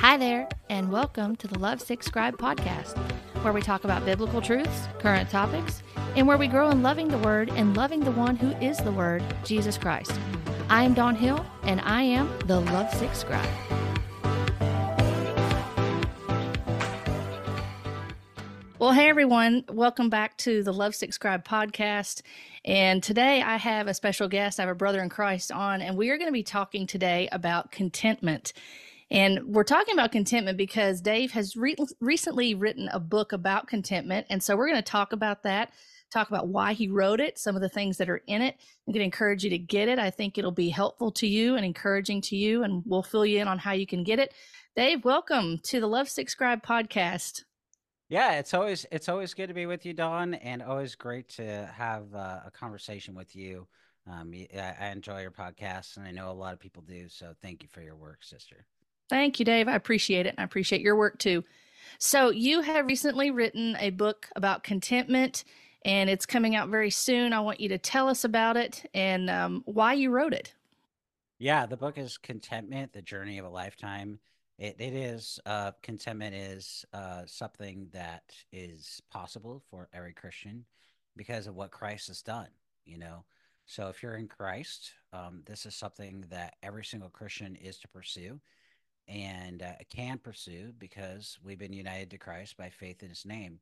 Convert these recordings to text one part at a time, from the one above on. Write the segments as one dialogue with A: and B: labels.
A: Hi there, and welcome to the Lovesick Scribe podcast, where we talk about biblical truths, current topics, and where we grow in loving the Word and loving the one who is the Word, Jesus Christ. I am Dawn Hill, and I am the Lovesick Scribe. Well, hey everyone, welcome back to the Lovesick Scribe podcast. And today I have a special guest. I have a brother in Christ on, and we are going to be talking today about contentment. And we're talking about contentment because Dave has re- recently written a book about contentment. And so we're going to talk about that, talk about why he wrote it, some of the things that are in it. I'm going to encourage you to get it. I think it'll be helpful to you and encouraging to you, and we'll fill you in on how you can get it. Dave, welcome to the Lovesick Scribe podcast.
B: Yeah, it's always it's always good to be with you, Dawn, and always great to have uh, a conversation with you. Um, I, I enjoy your podcast, and I know a lot of people do. So thank you for your work, sister.
A: Thank you, Dave. I appreciate it. I appreciate your work too. So, you have recently written a book about contentment, and it's coming out very soon. I want you to tell us about it and um, why you wrote it.
B: Yeah, the book is Contentment: The Journey of a Lifetime. It, it is uh, contentment is uh, something that is possible for every Christian because of what Christ has done. You know, so if you're in Christ, um, this is something that every single Christian is to pursue and uh, can pursue because we've been united to Christ by faith in His name.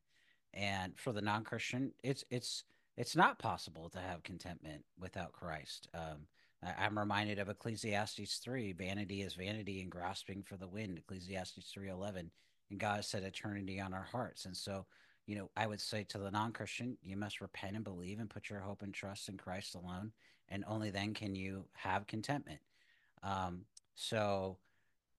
B: And for the non-Christian, it's it's it's not possible to have contentment without Christ. Um, I, am reminded of Ecclesiastes three: "Vanity is vanity, and grasping for the wind." Ecclesiastes three eleven, and God has set eternity on our hearts. And so, you know, I would say to the non-Christian, you must repent and believe and put your hope and trust in Christ alone, and only then can you have contentment. Um, so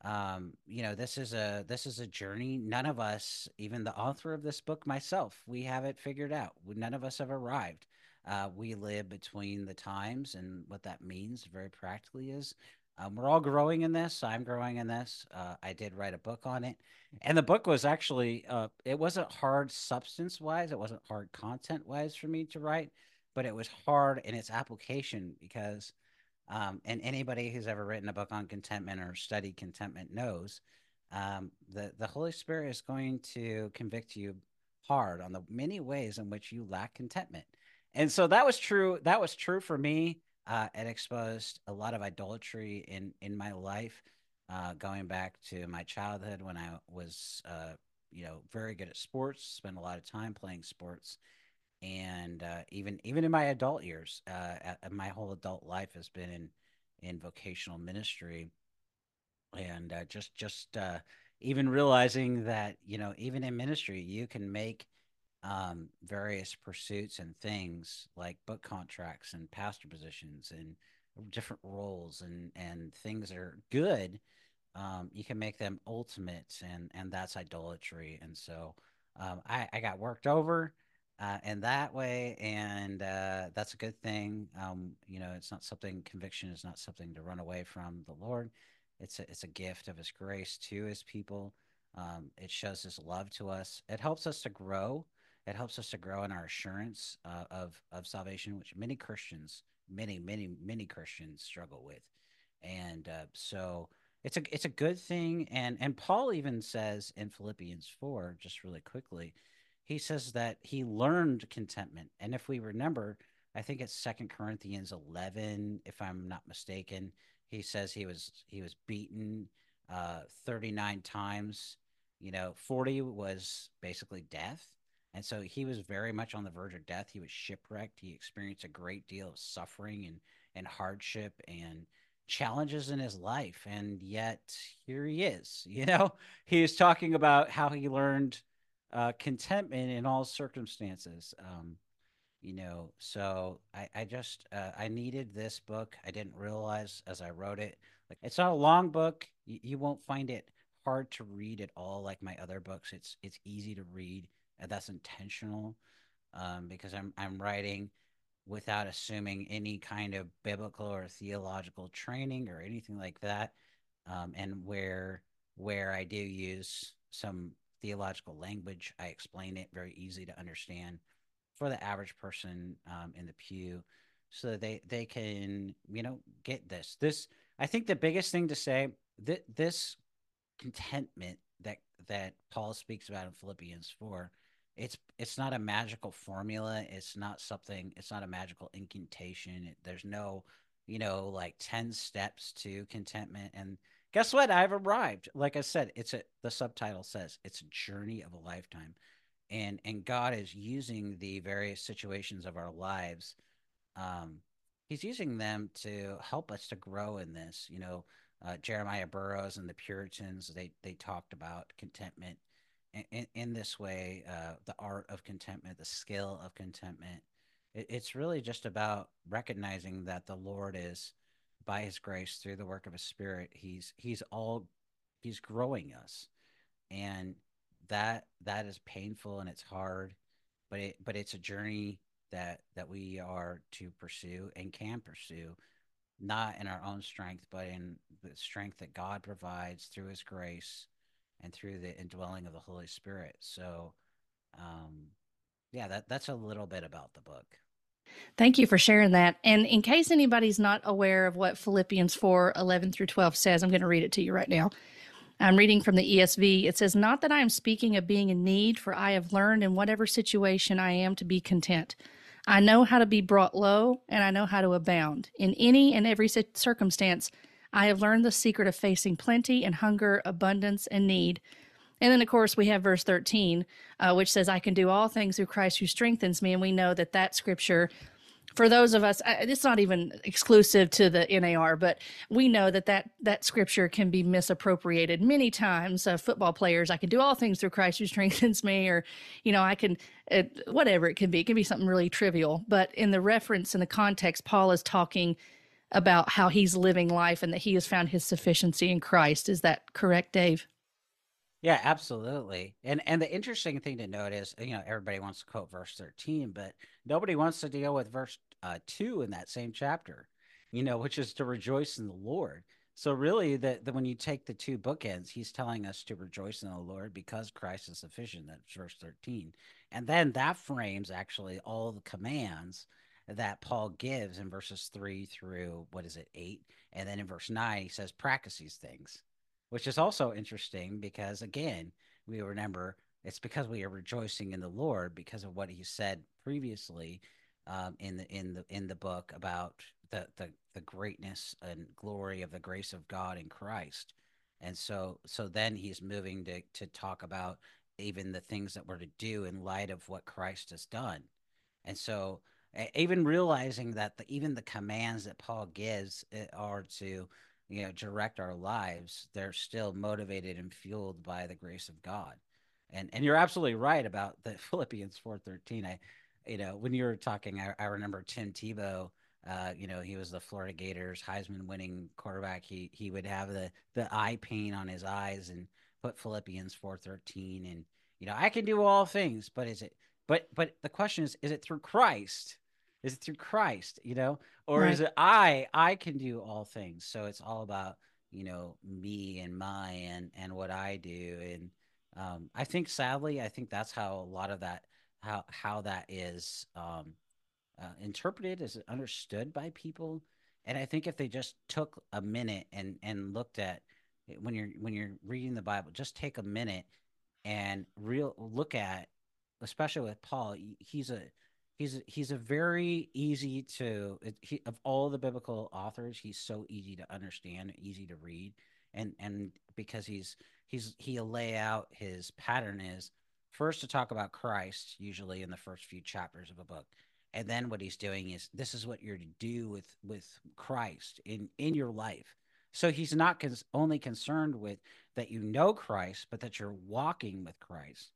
B: um, you know this is a this is a journey. None of us even the author of this book myself we have it figured out. None of us have arrived. Uh, we live between the times and what that means very practically is um, we're all growing in this. I'm growing in this. Uh, i did write a book on it. And the book was actually uh, it wasn't hard substance wise it wasn't hard content wise for me to write but it was hard in its application because um, and anybody who's ever written a book on contentment or studied contentment knows um, the the Holy Spirit is going to convict you hard on the many ways in which you lack contentment. And so that was true. That was true for me. Uh, it exposed a lot of idolatry in in my life, uh, going back to my childhood when I was, uh, you know, very good at sports. Spent a lot of time playing sports, and uh, even even in my adult years, uh, my whole adult life has been in in vocational ministry, and uh, just just uh, even realizing that you know even in ministry you can make um, various pursuits and things like book contracts and pastor positions and different roles and and things that are good. Um, you can make them ultimate, and and that's idolatry. And so um, I, I got worked over uh, in that way, and uh, that's a good thing. Um, you know, it's not something conviction is not something to run away from the Lord. It's a, it's a gift of His grace to His people. Um, it shows His love to us. It helps us to grow. It helps us to grow in our assurance uh, of of salvation, which many Christians, many many many Christians struggle with, and uh, so it's a it's a good thing. And and Paul even says in Philippians four, just really quickly he says that he learned contentment. And if we remember, I think it's Second Corinthians 11, if I'm not mistaken. He says he was he was beaten uh, 39 times. You know, 40 was basically death. And so he was very much on the verge of death. He was shipwrecked. He experienced a great deal of suffering and, and hardship and challenges in his life. And yet here he is. You know, he is talking about how he learned uh, contentment in all circumstances. Um, you know, so I, I just uh, I needed this book. I didn't realize as I wrote it, like it's not a long book. You, you won't find it hard to read at all, like my other books. It's it's easy to read, and that's intentional um, because I'm I'm writing without assuming any kind of biblical or theological training or anything like that, um, and where where I do use some theological language. I explain it very easy to understand for the average person um, in the pew, so they they can you know get this. This I think the biggest thing to say that this contentment that that Paul speaks about in Philippians 4 it's it's not a magical formula it's not something it's not a magical incantation it, there's no you know like 10 steps to contentment and guess what? I've arrived. Like i said it's a the subtitle says it's a journey of a lifetime. And and god is using the various situations of our lives um he's using them to help us to grow in this you know uh, jeremiah burroughs and the puritans they they talked about contentment in, in this way, uh, the art of contentment, the skill of contentment, it, it's really just about recognizing that the Lord is, by His grace, through the work of His Spirit, He's He's all He's growing us, and that that is painful and it's hard, but it but it's a journey that that we are to pursue and can pursue not in our own strength but in the strength that God provides through his grace and through the indwelling of the Holy Spirit. So, um, yeah, that that's a little bit about the book.
A: Thank you for sharing that. And in case anybody's not aware of what Philippians 4 11 through 12 says, I'm going to read it to you right now. I'm reading from the ESV. It says, Not that I am speaking of being in need, for I have learned in whatever situation I am to be content. I know how to be brought low, and I know how to abound. In any and every circumstance, I have learned the secret of facing plenty and hunger, abundance and need. And then, of course, we have verse 13, uh, which says, I can do all things through Christ who strengthens me. And we know that that scripture, for those of us, it's not even exclusive to the NAR, but we know that that, that scripture can be misappropriated many times. Uh, football players, I can do all things through Christ who strengthens me, or, you know, I can, it, whatever it can be. It can be something really trivial. But in the reference, in the context, Paul is talking about how he's living life and that he has found his sufficiency in Christ. Is that correct, Dave?
B: Yeah, absolutely. And and the interesting thing to note is, you know, everybody wants to quote verse 13, but nobody wants to deal with verse uh, 2 in that same chapter, you know, which is to rejoice in the Lord. So really that when you take the two bookends, he's telling us to rejoice in the Lord because Christ is sufficient. That's verse 13. And then that frames actually all the commands that Paul gives in verses three through what is it, eight? And then in verse nine, he says, practice these things, which is also interesting because, again, we remember it's because we are rejoicing in the Lord because of what he said previously um, in the in the in the book about the, the the greatness and glory of the grace of God in Christ. And so so then he's moving to to talk about even the things that we're to do in light of what Christ has done. And so even realizing that the, even the commands that Paul gives eh, are to you know direct our lives they're still motivated and fueled by the grace of God and and you're absolutely right about the Philippians 4:13 I you know when you were talking I, I remember Tim Tebow uh, you know, he was the Florida Gators Heisman winning quarterback. He he would have the the eye pain on his eyes and put Philippians 4:13 and you know, I can do all things, but is it but but the question is is it through Christ? Is it through Christ, you know? Or right. is it I I can do all things. So it's all about, you know, me and my and and what I do and um I think sadly I think that's how a lot of that how how that is um uh, interpreted is understood by people and I think if they just took a minute and and looked at when you're when you're reading the Bible just take a minute and real look at especially with Paul, he's a he's he's a very easy to he, of all the biblical authors, he's so easy to understand, easy to read, and and because he's he's he'll lay out his pattern is first to talk about Christ, usually in the first few chapters of a book, and then what he's doing is this is what you're to do with with Christ in in your life. So he's not cons- only concerned with that you know Christ, but that you're walking with Christ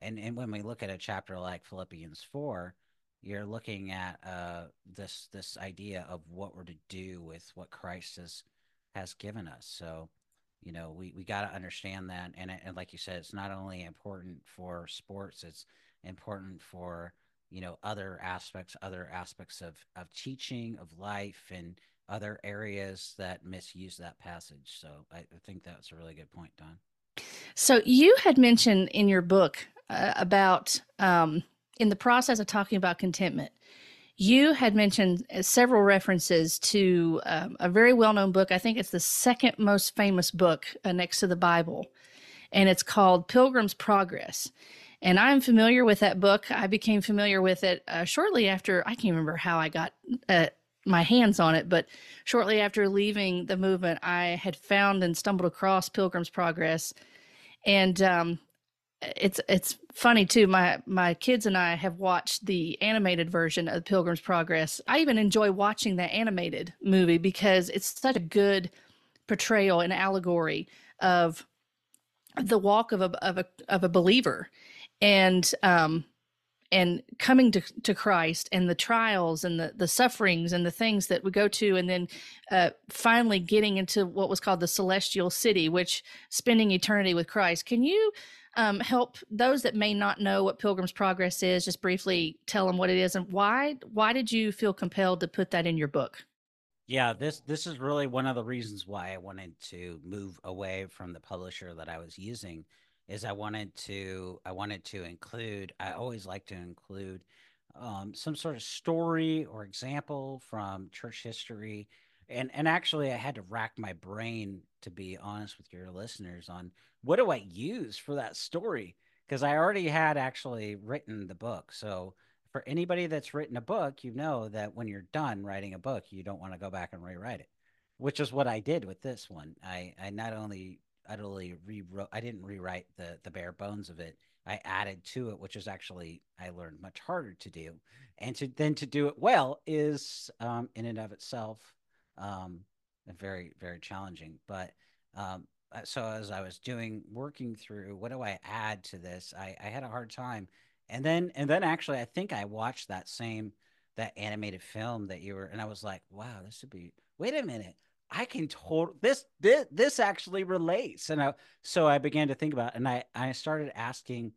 B: and and when we look at a chapter like Philippians four, you're looking at uh, this this idea of what we're to do with what Christ has has given us. So, you know, we we got to understand that, and and like you said, it's not only important for sports; it's important for you know other aspects, other aspects of of teaching, of life, and other areas that misuse that passage. So, I, I think that's a really good point, Dawn.
A: So you had mentioned in your book uh, about um, in the process of talking about contentment, You had mentioned uh, several references to um, a very well known book. I think it's the second most famous book uh, next to the Bible, and it's called Pilgrim's Progress. And I'm familiar with that book. I became familiar with it uh, shortly after, I can't remember how I got uh, my hands on it, but shortly after leaving the movement, I had found and stumbled across Pilgrim's Progress. And um, it's it's funny too. My my kids and I have watched the animated version of Pilgrim's Progress. I even enjoy watching that animated movie because it's such a good portrayal and allegory of the walk of a of a of a believer and um and coming to, to Christ and the trials and the, the sufferings and the things that we go to, and then uh, finally getting into what was called the celestial city, which spending eternity with Christ. Can you um, help those that may not know what Pilgrim's Progress is, just briefly tell them what it is and why. Why did you feel compelled to put that in your book?
B: Yeah, this this is really one of the reasons why I wanted to move away from the publisher that I was using. Is I wanted to I wanted to include. I always like to include um, some sort of story or example from church history and and actually i had to rack my brain to be honest with your listeners on what do i use for that story? Because i already had actually written the book. So for anybody that's written a book you know that when you're done writing a book you don't want to go back and rewrite it which is what i did with this one. I i not only utterly rewrote i didn't rewrite the the bare bones of it. I added to it which is actually i learned much harder to do. And to then to do it well is um, in and of itself um, very very challenging. But um, Uh, so as I was doing working through what do I add to this, I, I had a hard time. And then and then actually, I think I watched that same that animated film that you were, and I was like, wow, this would be. Wait a minute. I can total this this this actually relates, and I so I began to think about, and I I started asking,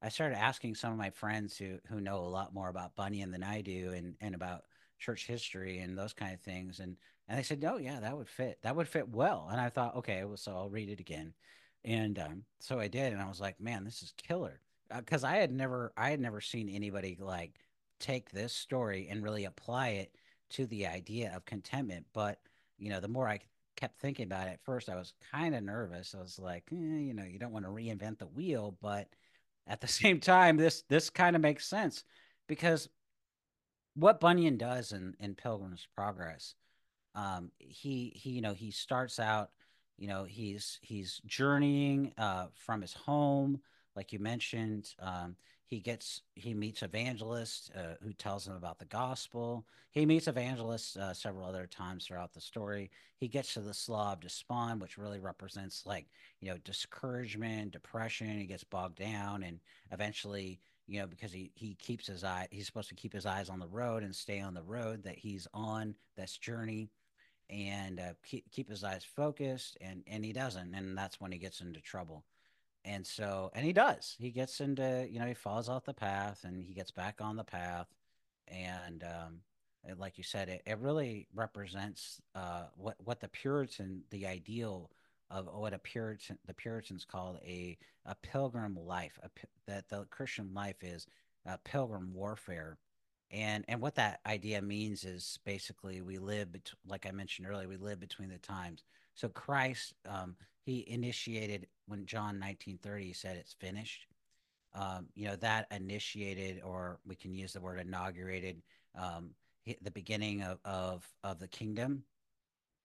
B: I started asking some of my friends who who know a lot more about Bunyan than I do, and and about church history and those kind of things, and and they said, "No, yeah, that would fit. That would fit well." And I thought, okay, well, so I'll read it again. And um, so I did, and I was like, "Man, this is killer," because uh, I had never, I had never seen anybody like take this story and really apply it to the idea of contentment. But you know, the more I kept thinking about it, first I was kind of nervous. I was like, eh, you know, you don't want to reinvent the wheel, but at the same time, this this kind of makes sense because what Bunyan does in in Pilgrim's Progress um, he he you know he starts out you know he's he's journeying uh, from his home like you mentioned um, he gets he meets evangelists uh, who tells him about the gospel. He meets evangelists uh, several other times throughout the story. He gets to the slough of despond which really represents like you know discouragement depression. He gets bogged down and eventually you know because he he keeps his eye he's supposed to keep his eyes on the road and stay on the road that he's on this journey and uh, keep, keep his eyes focused and and he doesn't and that's when he gets into trouble. And so and he does. He gets into you know he falls off the path and he gets back on the path and um, like you said it, it really represents uh, what what the puritan the ideal of what a puritan the puritans called a a pilgrim life a, that the christian life is a pilgrim warfare and and what that idea means is basically we live bet- like i mentioned earlier we live between the times. So christ um, he initiated when john 1930 said it's finished. Um, you know that initiated or we can use the word inaugurated um, the beginning of, of of the kingdom.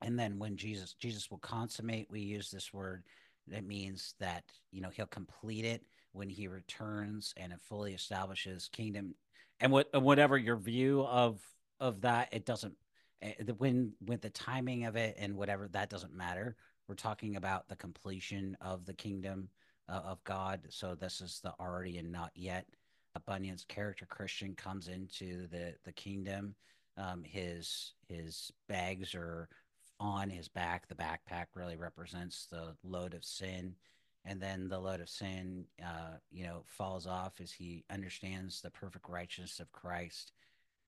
B: And then when jesus jesus will consummate we use this word that means that you know he'll complete it when he returns and it fully establishes kingdom and what whatever your view of of that, it doesn't eh, when with the timing of it and whatever that doesn't matter. We're talking about the completion of the kingdom uh, of God. So this is the already and not yet. Bunyan's character Christian comes into the the kingdom. Um, his his bags are on his back. The backpack really represents the load of sin and then the load of sin, uh, you know, falls off as he understands the perfect righteousness of Christ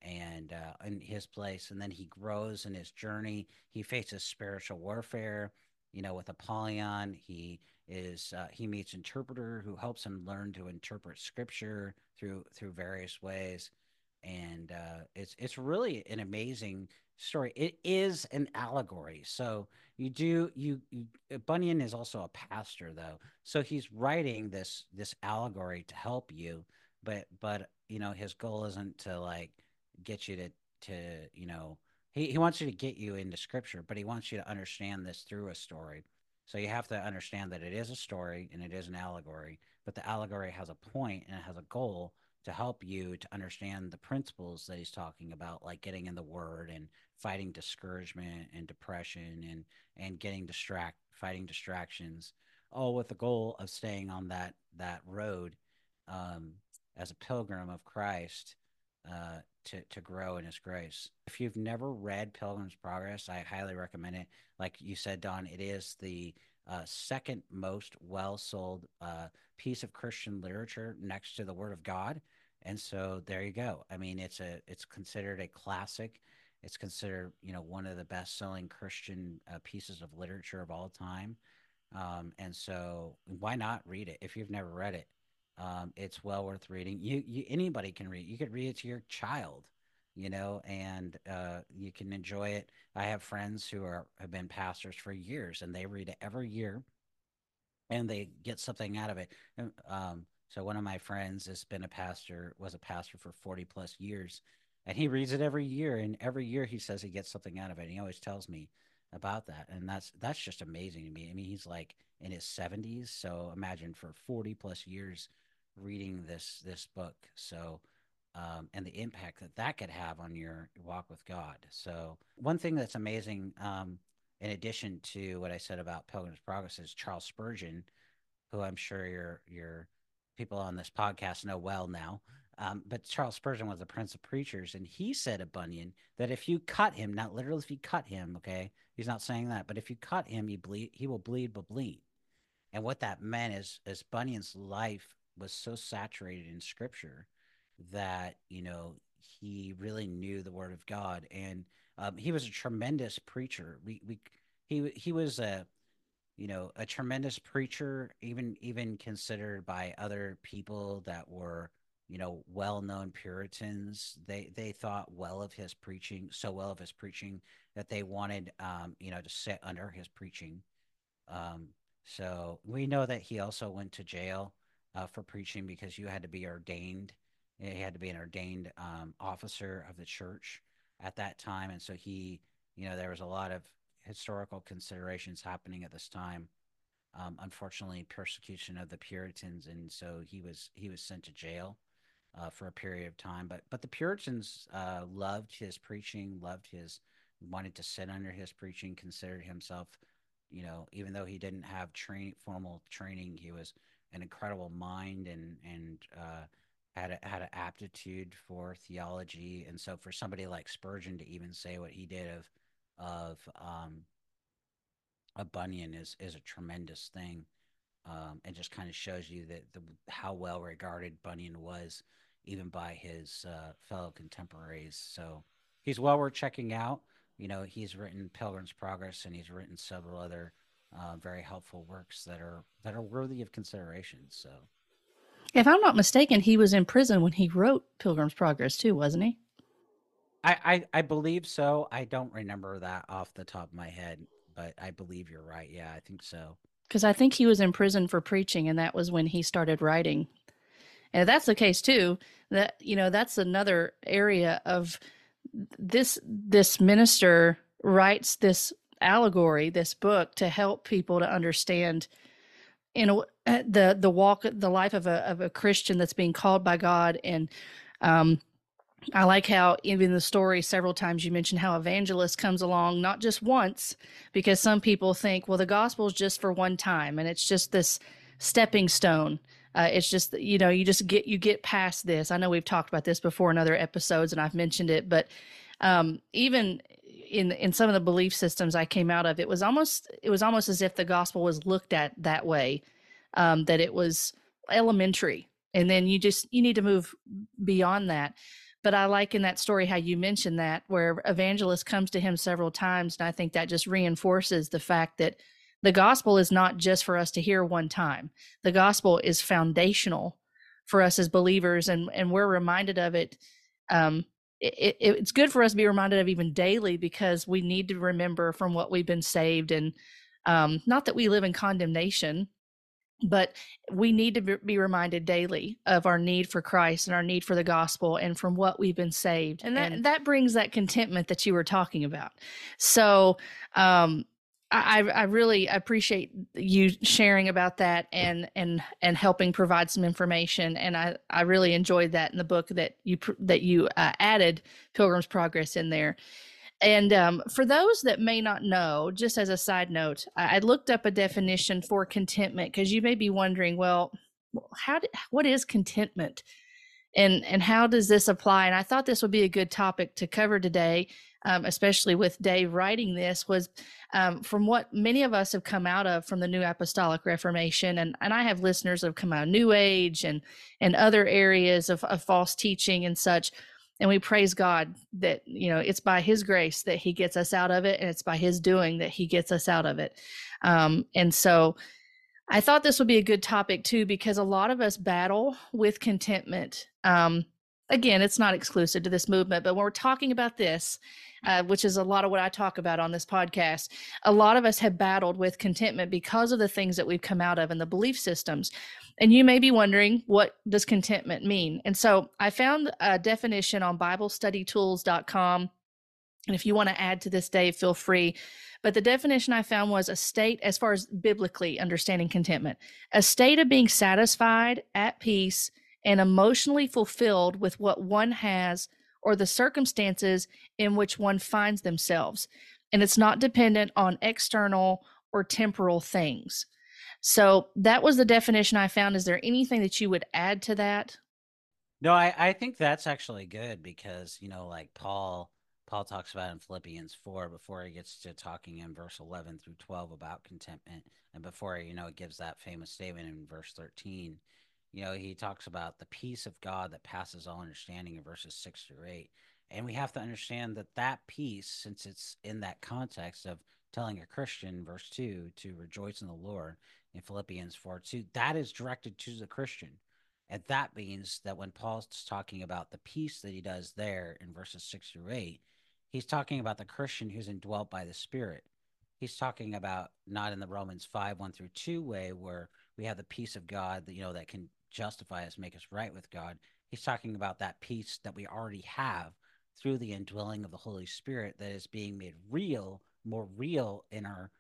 B: and uh, in his place, and then he grows in his journey. He faces spiritual warfare, you know, with Apollyon. He is uh, he meets interpreter who helps him learn to interpret scripture through through various ways. And uh, it's it's really an amazing story. It is an allegory, so you do you, you Bunyan is also a pastor though, so he's writing this this allegory to help you, but but you know his goal isn't to like get you to to you know he, he wants you to get you into scripture, but he wants you to understand this through a story. So you have to understand that it is a story and it is an allegory, but the allegory has a point and it has a goal to help you to understand the principles that he's talking about, like getting in the word and fighting discouragement and depression and and getting distract fighting distractions, all with the goal of staying on that that road um, as a pilgrim of Christ uh, to to grow in His grace. If you've never read Pilgrim's Progress, I highly recommend it. Like you said, Dawn, it is the uh, second most well sold uh, piece of Christian literature next to the Word of God. And so there you go. I mean, it's a it's considered a classic. It's considered you know one of the best selling Christian uh, pieces of literature of all time. Um, and so why not read it if you've never read it? Um, it's well worth reading. You, you anybody can read. It. You could read it to your child, you know, and uh, you can enjoy it. I have friends who are have been pastors for years, and they read it every year, and they get something out of it. Um, so one of my friends has been a pastor, was a pastor for forty plus years, and he reads it every year, and every year he says he gets something out of it. And he always tells me about that, and that's that's just amazing to me. I mean, he's like in his seventies, so imagine for forty plus years reading this this book. So, um, and the impact that that could have on your walk with God. So, one thing that's amazing, um, in addition to what I said about Pilgrim's Progress, is Charles Spurgeon, who I'm sure your your people on this podcast know well now. Um, but Charles Spurgeon was the Prince of Preachers, and he said of Bunyan that if you cut him, not literally if you cut him, okay, he's not saying that, but if you cut him, he bleed, he will bleed, Bibline. And what that meant is, is Bunyan's life was so saturated in scripture that you know he really knew the word of God, and um, he was a tremendous preacher. We we he he was a you know a tremendous preacher, even even considered by other people that were you know well-known Puritans. They they thought well of his preaching, so well of his preaching that they wanted um, you know to sit under his preaching. Um, so we know that he also went to jail uh, for preaching because you had to be ordained. He had to be an ordained um, officer of the church at that time, and so he, you know, there was a lot of historical considerations happening at this time. Um, unfortunately, persecution of the Puritans, and so he was he was sent to jail uh, for a period of time. But but the Puritans uh, loved his preaching, loved his wanted to sit under his preaching, considered himself, you know, even though he didn't have train formal training, he was an incredible mind and and uh, had a, had an aptitude for theology. And so for somebody like Spurgeon to even say what he did of of um, a Bunyan is is a tremendous thing, um, and just kind of shows you that the, how well regarded Bunyan was even by his uh, fellow contemporaries. So he's well worth checking out. You know, he's written Pilgrim's Progress and he's written several other uh, very helpful works that are that are worthy of consideration. So,
A: if I'm not mistaken, he was in prison when he wrote Pilgrim's Progress too, wasn't he?
B: I, I, I believe so. I don't remember that off the top of my head, but I believe you're right. Yeah, I think so.
A: Because I think he was in prison for preaching, and that was when he started writing. And if that's the case too, that you know that's another area of this this minister writes this allegory, this book, to help people to understand, you know, the the walk, the life of a of a Christian that's being called by God. And um, I like how even the story several times you mentioned how evangelist comes along not just once, because some people think, well, the gospel is just for one time, and it's just this stepping stone. Uh, it's just you know you just get you get past this. I know we've talked about this before in other episodes, and I've mentioned it, but um, even in in some of the belief systems I came out of, it was almost it was almost as if the gospel was looked at that way, um, that it was elementary, and then you just you need to move beyond that. But I like in that story how you mentioned that where evangelist comes to him several times, and I think that just reinforces the fact that the gospel is not just for us to hear one time. The gospel is foundational for us as believers, and and we're reminded of it um, it, it, it's good for us to be reminded of even daily because we need to remember from what we've been saved and um, not that we live in condemnation but we need to be reminded daily of our need for Christ and our need for the gospel and from what we've been saved. And that, and that brings that contentment that you were talking about. So, um, I, I really appreciate you sharing about that and and and helping provide some information. And I, I really enjoyed that in the book that you that you uh, added Pilgrim's Progress in there. And um, for those that may not know, just as a side note, I, I looked up a definition for contentment because you may be wondering, well, how did, what is contentment, and and how does this apply? And I thought this would be a good topic to cover today, um, especially with Dave writing this. Was um, from what many of us have come out of from the New Apostolic Reformation, and and I have listeners that have come out of New Age and and other areas of, of false teaching and such and we praise God that you know it's by His grace that He gets us out of it, and it's by His doing that He gets us out of it. Um, and so, I thought this would be a good topic too because a lot of us battle with contentment. Um, again, it's not exclusive to this movement, but when we're talking about this, uh, which is a lot of what I talk about on this podcast, a lot of us have battled with contentment because of the things that we've come out of and the belief systems. And you may be wondering, what does contentment mean? And so I found a definition on BibleStudyTools.com. And if you want to add to this, Dave, feel free. But the definition I found was a state, as far as biblically understanding contentment, a state of being satisfied, at peace, and emotionally fulfilled with what one has or the circumstances in which one finds themselves. And it's not dependent on external or temporal things. So that was the definition I found. Is there anything that you would add to that?
B: No, I, I think that's actually good because, you know, like Paul Paul talks about in Philippians 4 before he gets to talking in verse 11 through 12 about contentment and before you know it gives that famous statement in verse 13 you know he talks about the peace of God that passes all understanding in verses 6 through 8 and we have to understand that that peace since it's in that context of telling a Christian verse 2 to rejoice in the Lord in Philippians 4 2, that is directed to the Christian. And that means that when Paul's talking about the peace that he does there in verses 6 through 8, he's talking about the Christian who's indwelt by the Spirit. He's talking about not in the Romans 5 1 through 2 way where we have the peace of God that, you know, that can justify us, make us right with God. He's talking about that peace that we already have through the indwelling of the Holy Spirit that is being made real, more real in our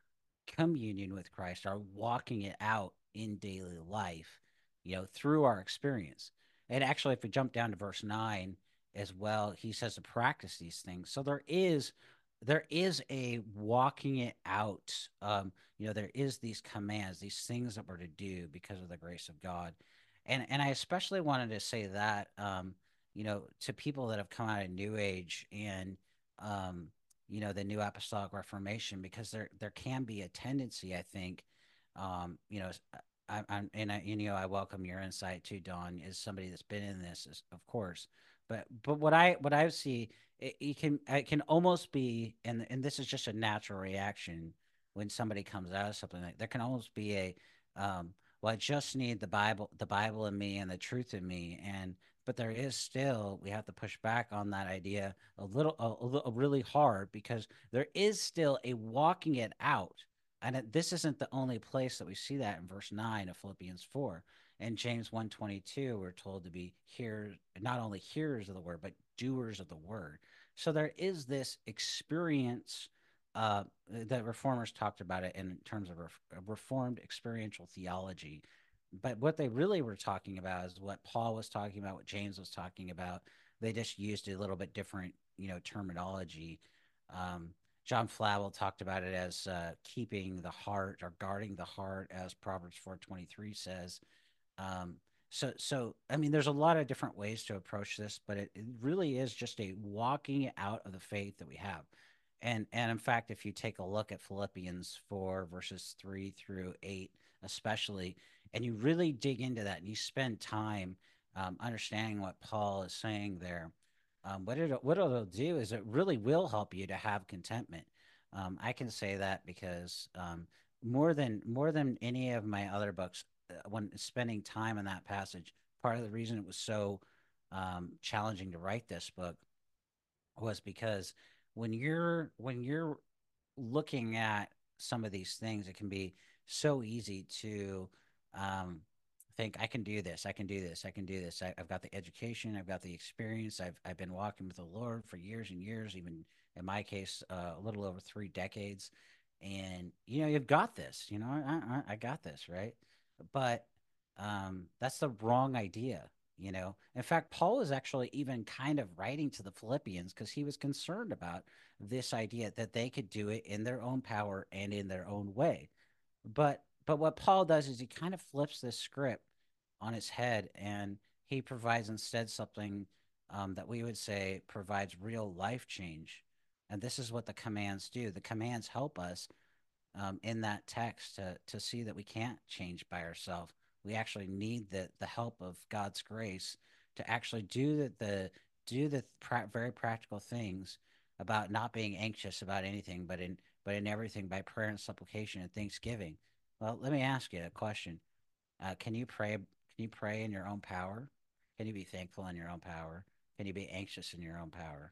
B: communion with Christ, our walking it out in daily life, you know, through our experience. And actually, if we jump down to verse nine as well, he says to practice these things. So there is there is a walking it out. Um, you know, there is these commands, these things that we're to do because of the grace of God. And and I especially wanted to say that um, you know, to people that have come out of New Age and um, you know the new apostolic reformation because there there can be a tendency i think um you know I, am and I, you know I welcome your insight too, Dawn, as somebody that's been in this, of course. But but what I what I see, it, it can it can almost be, and and this is just a natural reaction when somebody comes out of something like there can almost be a, um, well, I just need the Bible, the Bible in me and the truth in me, and but there is still we have to push back on that idea a little a, a really hard because there is still a walking it out and this isn't the only place that we see that in verse 9 of philippians 4 and james 122 we're told to be here not only hearers of the word but doers of the word. So there is this experience uh, that reformers talked about it in terms of reformed experiential theology but what they really were talking about is what Paul was talking about, what James was talking about. They just used a little bit different, you know, terminology. Um, John Flavel talked about it as uh, keeping the heart or guarding the heart, as Proverbs four twenty three says. Um, so, so I mean, there's a lot of different ways to approach this, but it, it really is just a walking out of the faith that we have. And and in fact, if you take a look at Philippians four verses three through eight, especially, and you really dig into that and you spend time um, understanding what Paul is saying there, um, what it what it'll do is it really will help you to have contentment. Um, I can say that because um, more than more than any of my other books, uh, when spending time in that passage, part of the reason it was so um, challenging to write this book was because when you're when you're looking at some of these things, it can be so easy to um, think I can do this, I can do this, I can do this. I, have got the education, I've got the experience. I've I've been walking with the Lord for years and years, even in my case, uh, a little over three decades. And you know, you've got this. You know, I, I, I got this, right? But um, that's the wrong idea. You know, in fact, Paul is actually even kind of writing to the Philippians because he was concerned about this idea that they could do it in their own power and in their own way. But but what Paul does is he kind of flips this script on its head and he provides instead something um, that we would say provides real life change. And this is what the commands do. The commands help us um, in that text to, to see that we can't change by ourselves. We actually need the, the help of God's grace to actually do the, the do the pra- very practical things about not being anxious about anything, but in but in everything by prayer and supplication and thanksgiving. Well, let me ask you a question. Uh, can you pray? Can you pray in your own power? Can you be thankful in your own power? Can you be anxious in your own power?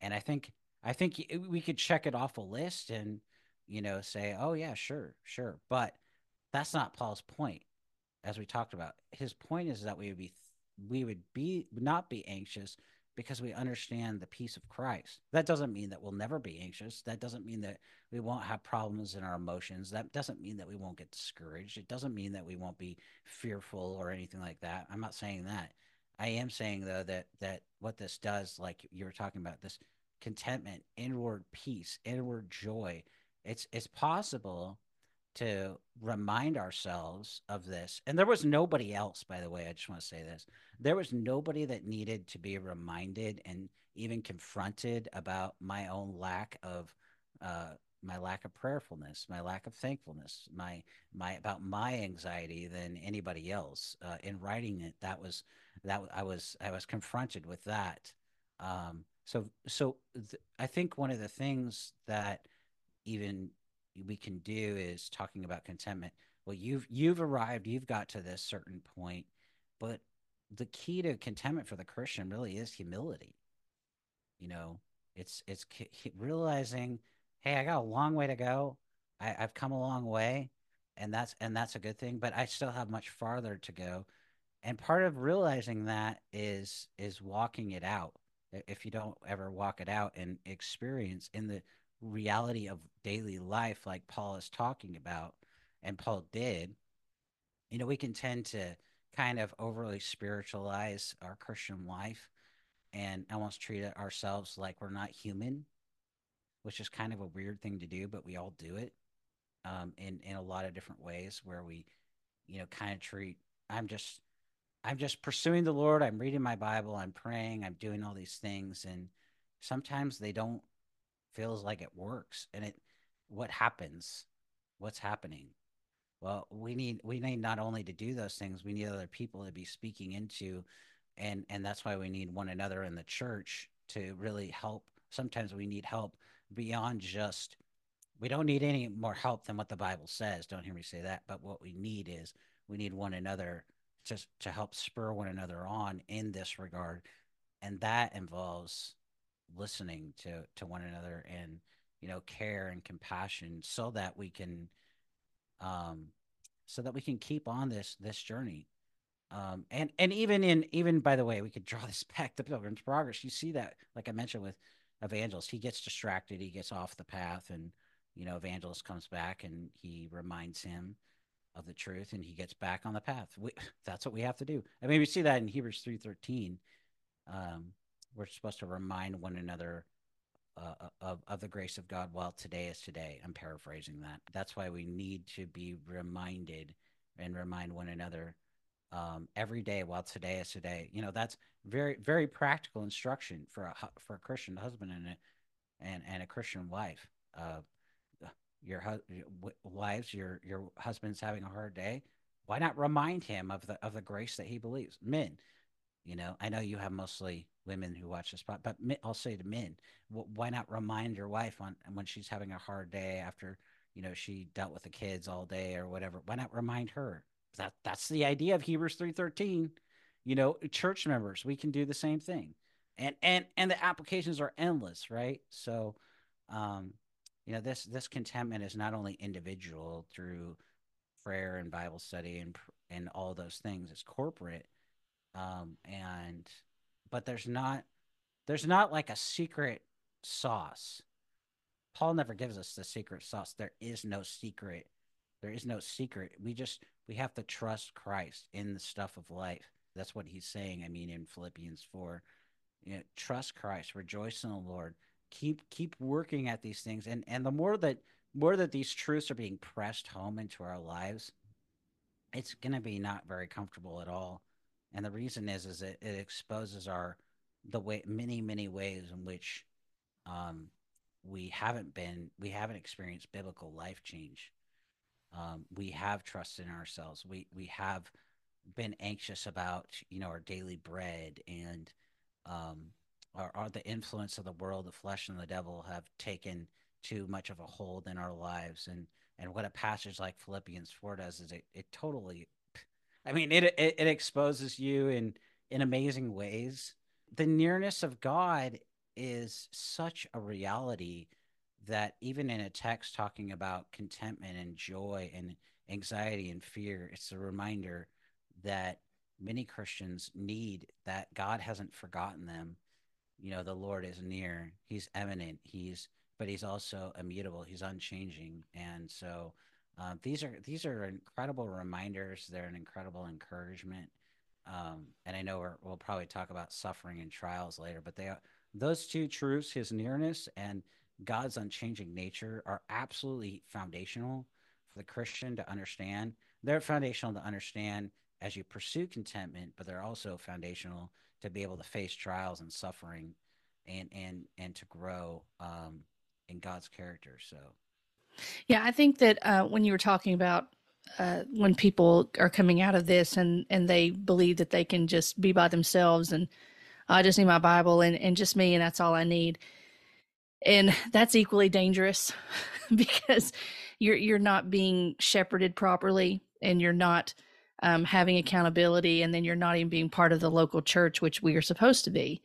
B: And I think I think we could check it off a list and you know say, oh yeah, sure, sure. But that's not Paul's point, as we talked about. His point is that we would be we would be not be anxious because we understand the peace of Christ. That doesn't mean that we'll never be anxious. That doesn't mean that we won't have problems in our emotions. That doesn't mean that we won't get discouraged. It doesn't mean that we won't be fearful or anything like that. I'm not saying that. I am saying though that that what this does, like you were talking about, this contentment, inward peace, inward joy. It's it's possible to remind ourselves of this. And there was nobody else, by the way. I just want to say this. There was nobody that needed to be reminded and even confronted about my own lack of uh, my lack of prayerfulness, my lack of thankfulness, my my about my anxiety than anybody else. Uh, in writing it, that was that I was I was confronted with that. Um, so so th- I think one of the things that even we can do is talking about contentment. Well, you've you've arrived, you've got to this certain point, but the key to contentment for the Christian really is humility. You know, it's it's realizing, hey, I got a long way to go. I, I've come a long way, and that's and that's a good thing. But I still have much farther to go. And part of realizing that is is walking it out. If you don't ever walk it out and experience in the reality of daily life, like Paul is talking about, and Paul did, you know, we can tend to kind of overly spiritualize our Christian life and almost treat ourselves like we're not human, which is kind of a weird thing to do, but we all do it um, in in a lot of different ways where we, you know, kind of treat. I'm just, I'm just pursuing the Lord. I'm reading my Bible. I'm praying. I'm doing all these things, and sometimes they don't feels like it works and it what happens? What's happening? Well we need we need not only to do those things we need other people to be speaking into and and that's why we need one another in the church to really help. Sometimes we need help beyond just we don't need any more help than what the bible says. Don't hear me say that but what we need is we need one another just to help spur one another on in this regard and that involves listening to to one another and you know care and compassion so that we can um so that we can keep on this this journey. Um and and even in even by the way we could draw this back to pilgrim's progress. You see that like i mentioned with evangelist he gets distracted he gets off the path and you know evangelist comes back and he reminds him of the truth and he gets back on the path. We, that's what we have to do. I mean we see that in hebrews 3.13 um we're supposed to remind one another uh, uh, of, of the grace of God while today is today. I'm paraphrasing that. That's why we need to be reminded and remind one another um, every day while today is today. You know, that's very, very practical instruction for a, for a Christian husband and a, and, and a Christian wife. Uh, your hu- wives, your, your husband's having a hard day. Why not remind him of the, of the grace that he believes? Men, you know, I know you have mostly women who watch this spot, but I'll say to men, why not remind your wife on when she's having a hard day after you know she dealt with the kids all day or whatever? Why not remind her that that's the idea of Hebrews three thirteen. you know, church members, we can do the same thing. And and and the applications are endless, right? So um you know, this this contentment is not only individual through prayer and Bible study and and all those things, it's corporate. Um and but there's not there's not like a secret sauce. Paul never gives us the secret sauce. There is no secret. There is no secret. We just we have to trust Christ in the stuff of life. That's what he's saying. I mean, in Philippians four, you know, trust Christ, rejoice in the Lord, keep keep working at these things, and and the more that more that these truths are being pressed home into our lives, it's going to be not very comfortable at all. And the reason is is it, it exposes our the way many many ways in which um, we haven't been we haven't experienced biblical life change. Um, we have trust in ourselves. We we have been anxious about you know our daily bread and um, or, or the influence of the world, the flesh, and the devil have taken too much of a hold in our lives. And and what a passage like Philippians four does is it it totally, I mean it it, it exposes you in in amazing ways the nearness of God is such a reality that even in a text talking about contentment and joy and anxiety and fear, it's a reminder that many Christians need that God hasn't forgotten them. You know, the Lord is near, He's eminent, He's but He's also immutable, He's unchanging. And so uh, these are these are incredible reminders. They're an incredible encouragement. Um, and I know we will probably talk about suffering and trials later, but they are those two truths, his nearness and God's unchanging nature, are absolutely foundational for the Christian to understand. They're foundational to understand as you pursue contentment, but they're also foundational to be able to face trials and suffering and and and to grow um, in God's character. So
A: yeah, I think that uh, when you were talking about uh, when people are coming out of this and and they believe that they can just be by themselves and I just need my Bible and and just me and that's all I need. And that's equally dangerous because you're you're not being shepherded properly and you're not um, having accountability and then you're not even being part of the local church which we are supposed to be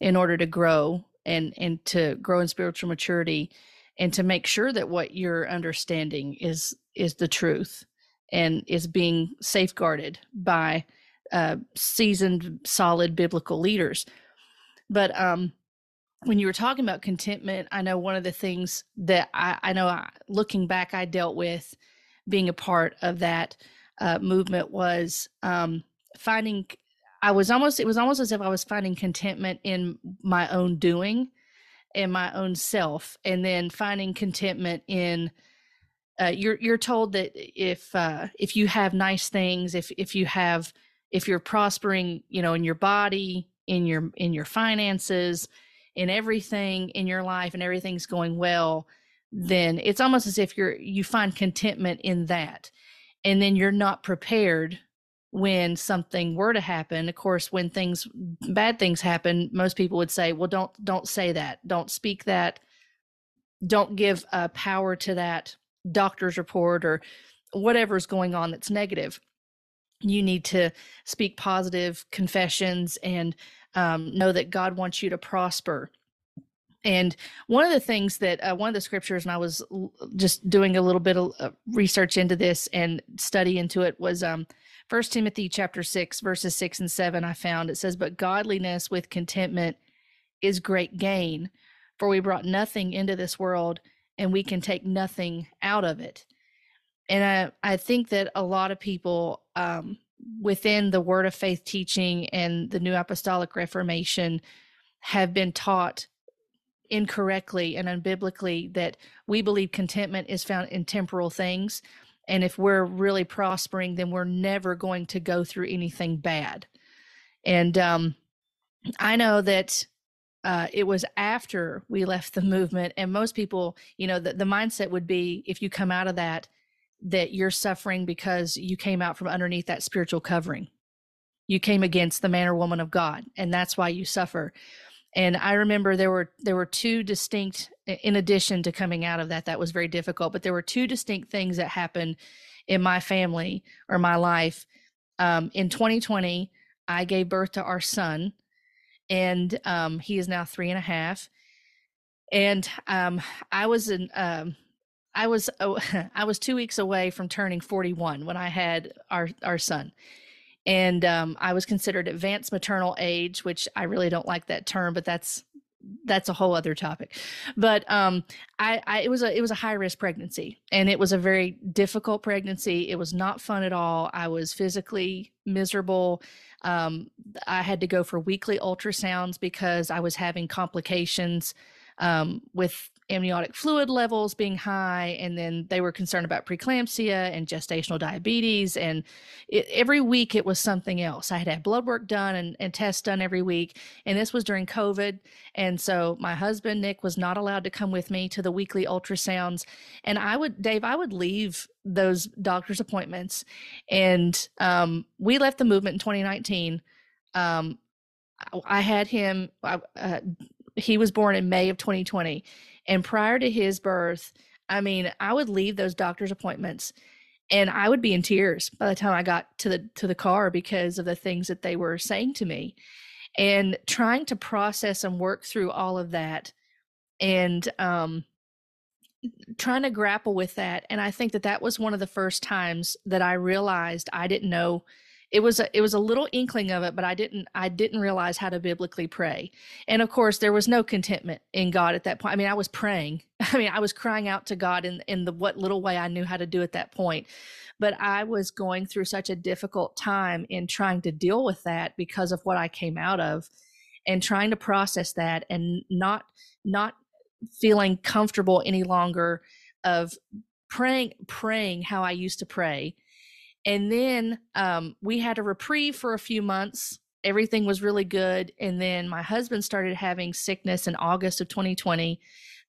A: in order to grow and and to grow in spiritual maturity and to make sure that what you're understanding is is the truth and is being safeguarded by uh, seasoned, solid biblical leaders. But um, when you were talking about contentment, I know one of the things that I, I know I, looking back, I dealt with being a part of that uh, movement was um, finding. I was almost, it was almost as if I was finding contentment in my own doing and my own self, and then finding contentment in uh, you're you're told that if uh, if you have nice things, if if you have if you're prospering, you know, in your body, in your in your finances, in everything in your life, and everything's going well, then it's almost as if you're you find contentment in that, and then you're not prepared when something were to happen of course when things bad things happen most people would say well don't don't say that. Don't speak that. Don't give uh, power to that doctor's report or whatever's going on that's negative. You need to speak positive confessions and um, know that god wants you to prosper. And one of the things that uh, one of the scriptures and i was just doing a little bit of uh, research into this and study into it was um first timothy chapter 6 verses 6 and 7 i found it says but godliness with contentment is great gain for we brought nothing into this world and we can take nothing out of it. And I, I think that a lot of people um, within the Word of Faith teaching and the New Apostolic Reformation have been taught incorrectly and unbiblically that we believe contentment is found in temporal things. And if we're really prospering, then we're never going to go through anything bad. And um, I know that uh, it was after we left the movement and most people you know the, the mindset would be if you come out of that that you're suffering because you came out from underneath that spiritual covering you came against the man or woman of god and that's why you suffer and i remember there were there were two distinct in addition to coming out of that that was very difficult but there were two distinct things that happened in my family or my life um, in 2020 I gave birth to our son, and um, he is now three and a half. And um, I was in, um, I was, oh, I was two weeks away from turning 41 when I had our our son, and um, I was considered advanced maternal age, which I really don't like that term, but that's that's a whole other topic. But um I, I it was a it was a high risk pregnancy and it was a very difficult pregnancy. It was not fun at all. I was physically miserable. Um i had to go for weekly ultrasounds because i was having complications um with amniotic fluid levels being high and then they were concerned about preeclampsia and gestational diabetes and it, every week it was something else i had had blood work done and, and tests done every week and this was during covid and so my husband nick was not allowed to come with me to the weekly ultrasounds and i would dave i would leave those doctor's appointments and um, we left the movement in 2019 um, I had him. Uh, he was born in May of 2020, and prior to his birth, I mean, I would leave those doctor's appointments and I would be in tears by the time I got to the to the car because of the things that they were saying to me. And trying to process and work through all of that and um trying to grapple with that and I think that that was one of the first times that I realized I didn't know it was a, it was a little inkling of it but i didn't i didn't realize how to biblically pray. And of course there was no contentment in god at that point. I mean i was praying. I mean i was crying out to god in in the what little way i knew how to do at that point. But i was going through such a difficult time in trying to deal with that because of what i came out of and trying to process that and not not feeling comfortable any longer of praying praying how i used to pray and then um, we had a reprieve for a few months. Everything was really good. And then my husband started having sickness in August of 2020.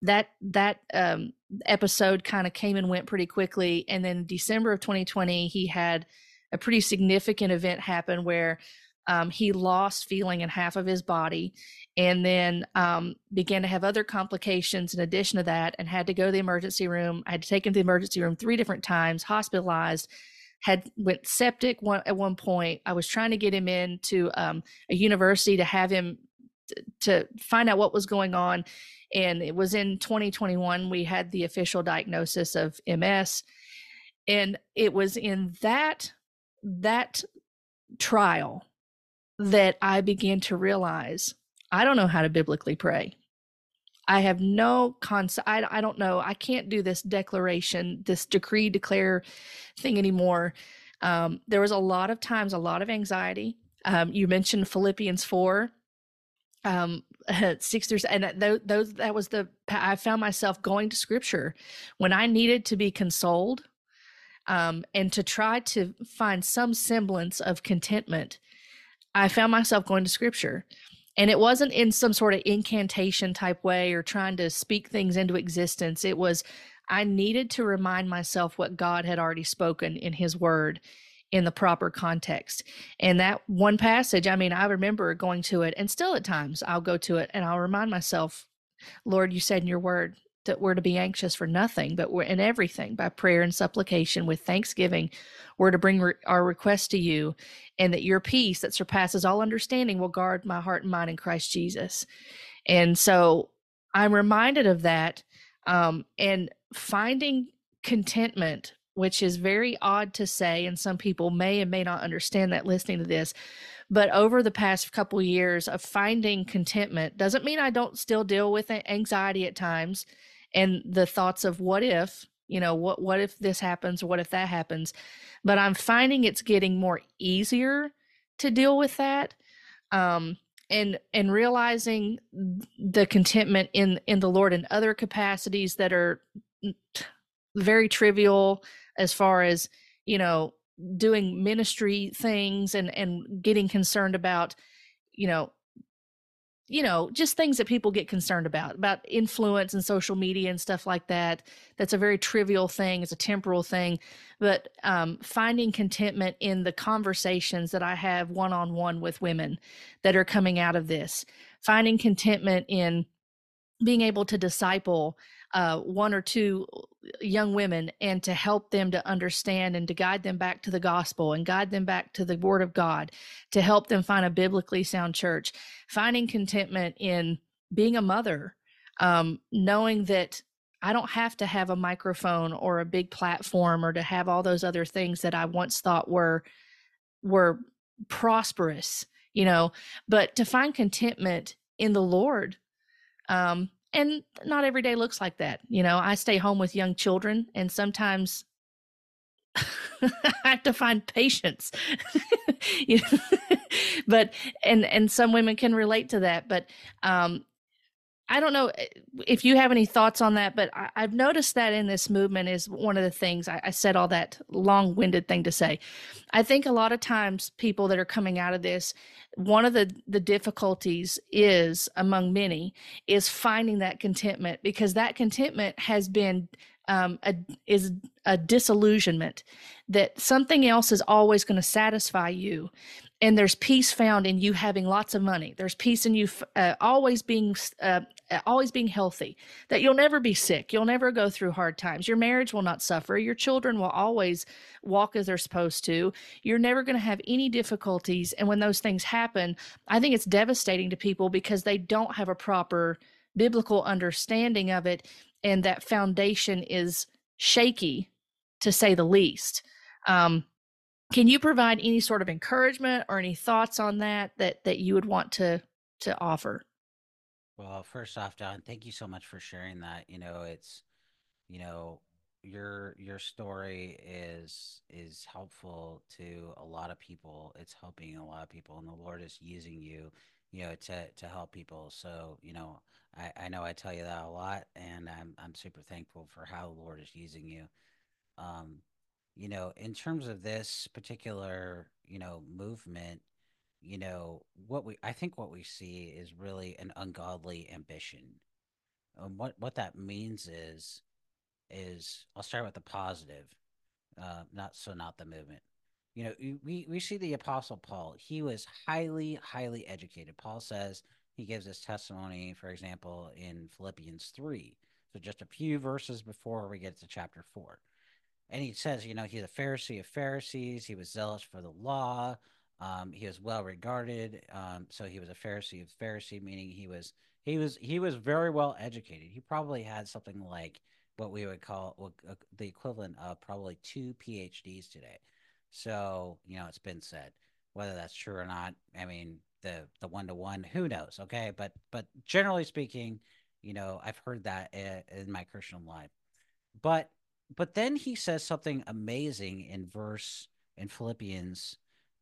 A: That that um, episode kind of came and went pretty quickly. And then December of 2020, he had a pretty significant event happen where um, he lost feeling in half of his body and then um, began to have other complications in addition to that and had to go to the emergency room. I had to take him to the emergency room three different times, hospitalized had went septic one at one point. I was trying to get him into um, a university to have him t- to find out what was going on, and it was in 2021 we had the official diagnosis of MS, and it was in that that trial that I began to realize I don't know how to biblically pray. I have no concept. I, I don't know. I can't do this declaration, this decree, declare thing anymore. Um, there was a lot of times, a lot of anxiety. Um, you mentioned Philippians 4, um, six through, and that, those, that was the, I found myself going to scripture when I needed to be consoled um, and to try to find some semblance of contentment. I found myself going to scripture and it wasn't in some sort of incantation type way or trying to speak things into existence. It was i needed to remind myself what god had already spoken in his word in the proper context. And that one passage i mean i remember going to it and still at times i'll go to it and i'll remind myself lord you said in your word that we're to be anxious for nothing, but we're in everything by prayer and supplication with thanksgiving. We're to bring re- our requests to you, and that your peace that surpasses all understanding will guard my heart and mind in Christ Jesus. And so I'm reminded of that um, and finding contentment, which is very odd to say, and some people may and may not understand that listening to this. But over the past couple years of finding contentment doesn't mean I don't still deal with anxiety at times and the thoughts of what if you know what what if this happens? What if that happens? But i'm finding it's getting more easier to deal with that um and and realizing the contentment in in the lord in other capacities that are very trivial as far as you know doing ministry things and and getting concerned about you know you know, just things that people get concerned about, about influence and social media and stuff like that. That's a very trivial thing, it's a temporal thing. But um, finding contentment in the conversations that I have one on one with women that are coming out of this, finding contentment in being able to disciple uh, one or two young women and to help them to understand and to guide them back to the gospel and guide them back to the word of God, to help them find a biblically sound church, finding contentment in being a mother, um, knowing that I don't have to have a microphone or a big platform or to have all those other things that I once thought were were prosperous, you know, but to find contentment in the Lord um, and not every day looks like that. You know, I stay home with young children, and sometimes I have to find patience. you know? but and and some women can relate to that. But um, I don't know eh, if you have any thoughts on that, but I, have noticed that in this movement is one of the things I, I said all that long winded thing to say. I think a lot of times people that are coming out of this, one of the the difficulties is among many is finding that contentment because that contentment has been um, a, is a disillusionment that something else is always going to satisfy you and there's peace found in you having lots of money there's peace in you uh, always being uh, always being healthy that you'll never be sick you'll never go through hard times your marriage will not suffer your children will always walk as they're supposed to you're never going to have any difficulties and when those things happen i think it's devastating to people because they don't have a proper biblical understanding of it and that foundation is shaky to say the least. Um, can you provide any sort of encouragement or any thoughts on that that that you would want to to offer
B: well first off Dawn thank you so much for sharing that you know it's you know your your story is is helpful to a lot of people. It's helping a lot of people and the lord is using you you know to to help people. So you know i i know i tell you that a lot and i'm i'm super thankful for how the lord is using you. Um you know, in terms of this particular, you know, movement, you know, what we I think what we see is really an ungodly ambition. and what what that means is is I'll start with the positive, uh, not so not the movement. You know, we we see the apostle Paul. He was highly highly educated. Paul says he gives his testimony, for example, in Philippians three. So just a few verses before we get to chapter four and he says, you know, he's a Pharisee of Pharisees. He was zealous for the law. Um, he was well regarded. Um, so he was a Pharisee of Pharisee, meaning he was he was he was very well educated. He probably had something like what we would call uh, the equivalent of probably two PhDs today. So you know, it's been said whether that's true or not. I mean, the the one to one, who knows? Okay, but but generally speaking, you know, I've heard that in, in my Christian life. But but then he says something amazing in verse in Philippians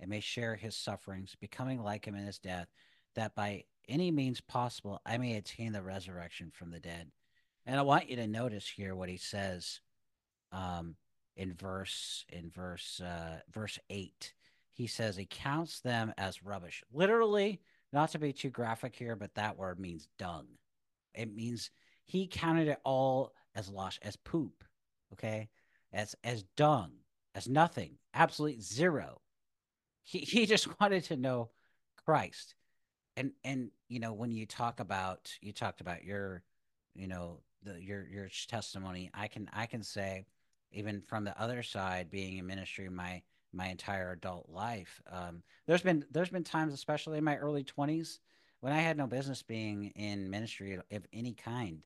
B: and may share his sufferings, becoming like him in his death, that by any means possible I may attain the resurrection from the dead. And I want you to notice here what he says um, in verse in verse uh, verse eight. He says he counts them as rubbish. Literally, not to be too graphic here, but that word means dung. It means he counted it all as loss, as poop, okay, as as dung, as nothing, absolute zero. He he just wanted to know Christ, and and you know when you talk about you talked about your, you know the your your testimony, I can I can say, even from the other side, being in ministry, my my entire adult life. Um, there's been there's been times, especially in my early 20s, when I had no business being in ministry of any kind,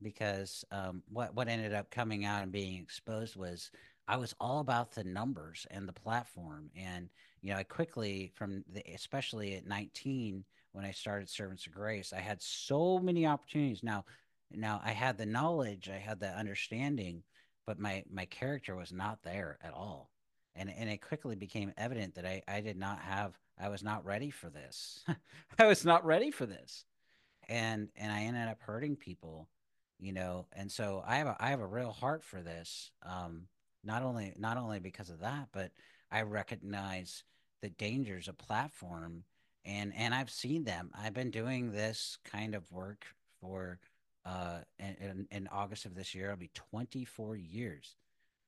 B: because um, what what ended up coming out and being exposed was I was all about the numbers and the platform, and you know I quickly from the especially at 19 when I started Servants of Grace, I had so many opportunities. Now, now I had the knowledge, I had the understanding, but my my character was not there at all and and it quickly became evident that I I did not have I was not ready for this. I was not ready for this, and and I ended up hurting people, you know, and so I have a I have a real heart for this. Um, not only not only because of that, but I recognize the dangers of platform and and I've seen them. I've been doing this kind of work for uh in, in August of this year it'll be 24 years.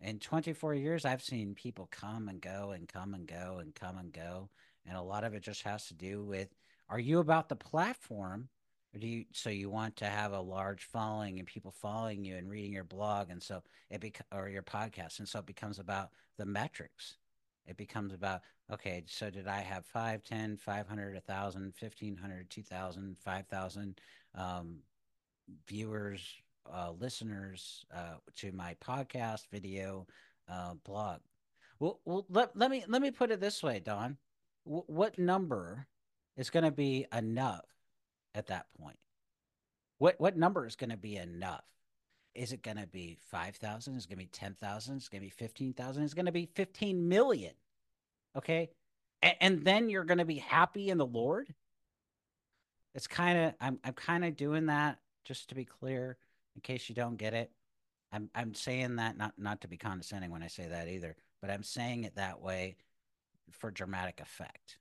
B: In 24 years I've seen people come and go and come and go and come and go and a lot of it just has to do with are you about the platform or do you so you want to have a large following and people following you and reading your blog and so it bec- or your podcast and so it becomes about the metrics. It becomes about okay so did i have 5 10 500 1000 1500 2000 5000 um, viewers uh, listeners uh, to my podcast video uh, blog? Well, well let, let me let me put it this way Dawn. W- what number is going to be enough at that point what what number is going to be enough is it going to be 5000 is it going to be 10000 is it going to be 15000 is it going to be 15 million Okay. And, and then you're going to be happy in the Lord. It's kind of, I'm, I'm kind of doing that just to be clear, in case you don't get it. I'm, I'm saying that not, not to be condescending when I say that either, but I'm saying it that way for dramatic effect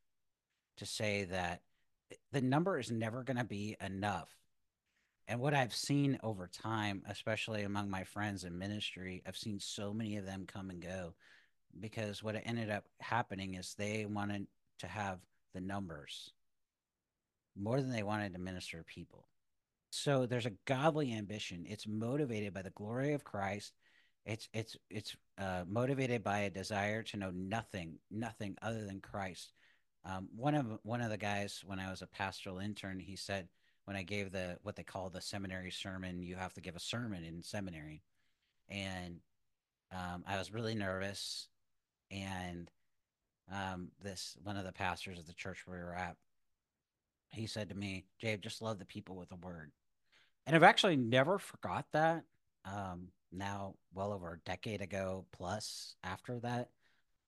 B: to say that the number is never going to be enough. And what I've seen over time, especially among my friends in ministry, I've seen so many of them come and go because what ended up happening is they wanted to have the numbers more than they wanted to minister people. So there's a godly ambition. It's motivated by the glory of Christ. It's it's it's uh, motivated by a desire to know nothing, nothing other than Christ. Um, one of one of the guys when I was a pastoral intern, he said when I gave the what they call the seminary sermon, you have to give a sermon in seminary, and um, I was really nervous and um, this one of the pastors of the church we were at, he said to me, "Dave, just love the people with a word." And I've actually never forgot that. Um, now, well over a decade ago plus after that,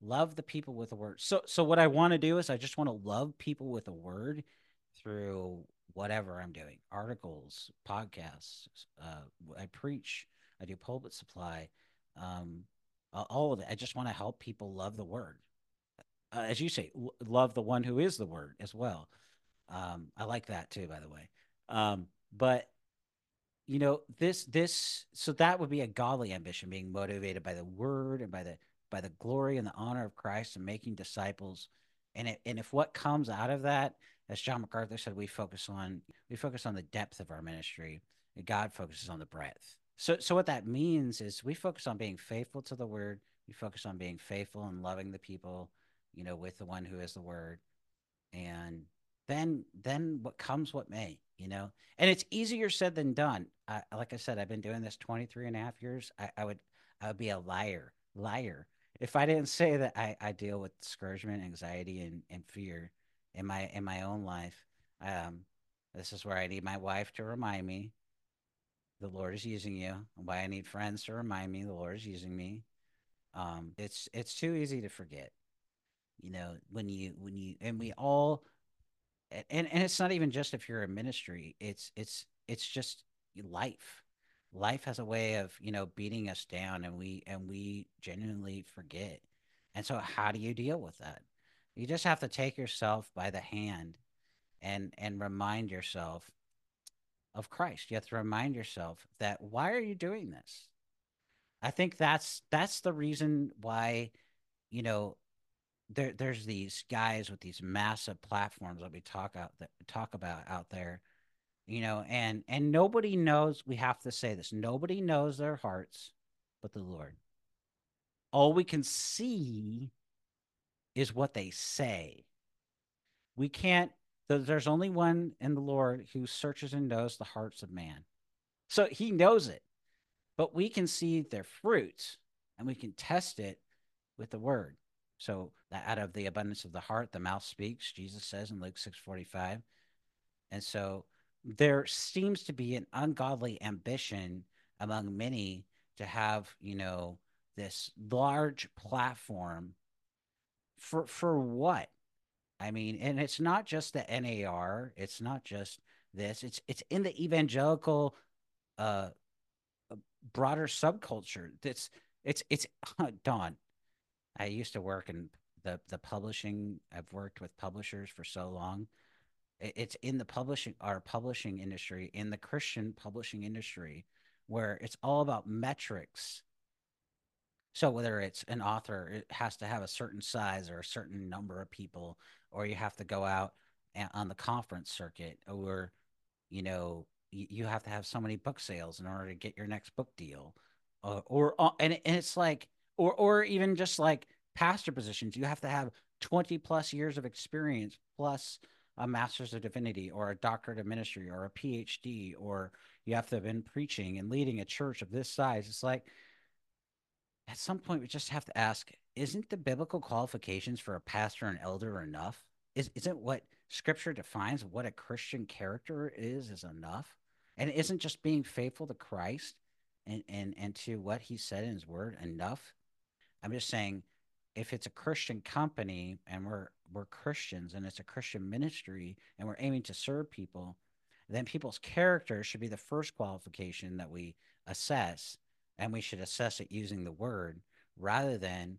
B: love the people with a word. So, so what I want to do is I just want to love people with a word through whatever I'm doing, articles, podcasts. Uh, I preach. I do pulpit supply. Um, all of it. I just want to help people love the word. Uh, as you say, love the one who is the word as well. Um, I like that too, by the way. Um, but you know, this this so that would be a godly ambition, being motivated by the word and by the by the glory and the honor of Christ and making disciples. And it, and if what comes out of that, as John MacArthur said, we focus on we focus on the depth of our ministry. God focuses on the breadth. So, so what that means is we focus on being faithful to the word. We focus on being faithful and loving the people, you know, with the one who is the word. And then, then what comes, what may, you know, and it's easier said than done. I, like I said, I've been doing this 23 and a half years. I, I would, I would be a liar, liar. If I didn't say that I, I deal with discouragement, anxiety, and, and fear in my, in my own life. Um, this is where I need my wife to remind me the Lord is using you. And why I need friends to remind me the Lord is using me. Um, it's it's too easy to forget. You know, when you when you and we all and and it's not even just if you're a ministry, it's it's it's just life. Life has a way of, you know, beating us down and we and we genuinely forget. And so how do you deal with that? You just have to take yourself by the hand and and remind yourself of Christ. You have to remind yourself that why are you doing this? I think that's that's the reason why, you know, there there's these guys with these massive platforms that we talk out that talk about out there, you know, and and nobody knows. We have to say this: nobody knows their hearts, but the Lord. All we can see is what they say. We can't there's only one in the Lord who searches and knows the hearts of man. So he knows it, but we can see their fruits and we can test it with the word. So that out of the abundance of the heart, the mouth speaks, Jesus says in Luke 6:45. And so there seems to be an ungodly ambition among many to have, you know, this large platform for for what? I mean, and it's not just the NAR. It's not just this. It's it's in the evangelical uh, broader subculture. That's it's it's uh, Dawn. I used to work in the the publishing. I've worked with publishers for so long. It's in the publishing our publishing industry, in the Christian publishing industry, where it's all about metrics. So whether it's an author, it has to have a certain size or a certain number of people, or you have to go out on the conference circuit, or you know you have to have so many book sales in order to get your next book deal, uh, or and and it's like or or even just like pastor positions, you have to have twenty plus years of experience plus a master's of divinity or a doctorate of ministry or a PhD or you have to have been preaching and leading a church of this size. It's like at some point we just have to ask, isn't the biblical qualifications for a pastor and elder enough? Is isn't what scripture defines what a Christian character is is enough? And isn't just being faithful to Christ and, and, and to what he said in his word enough? I'm just saying if it's a Christian company and we're we're Christians and it's a Christian ministry and we're aiming to serve people, then people's character should be the first qualification that we assess and we should assess it using the word rather than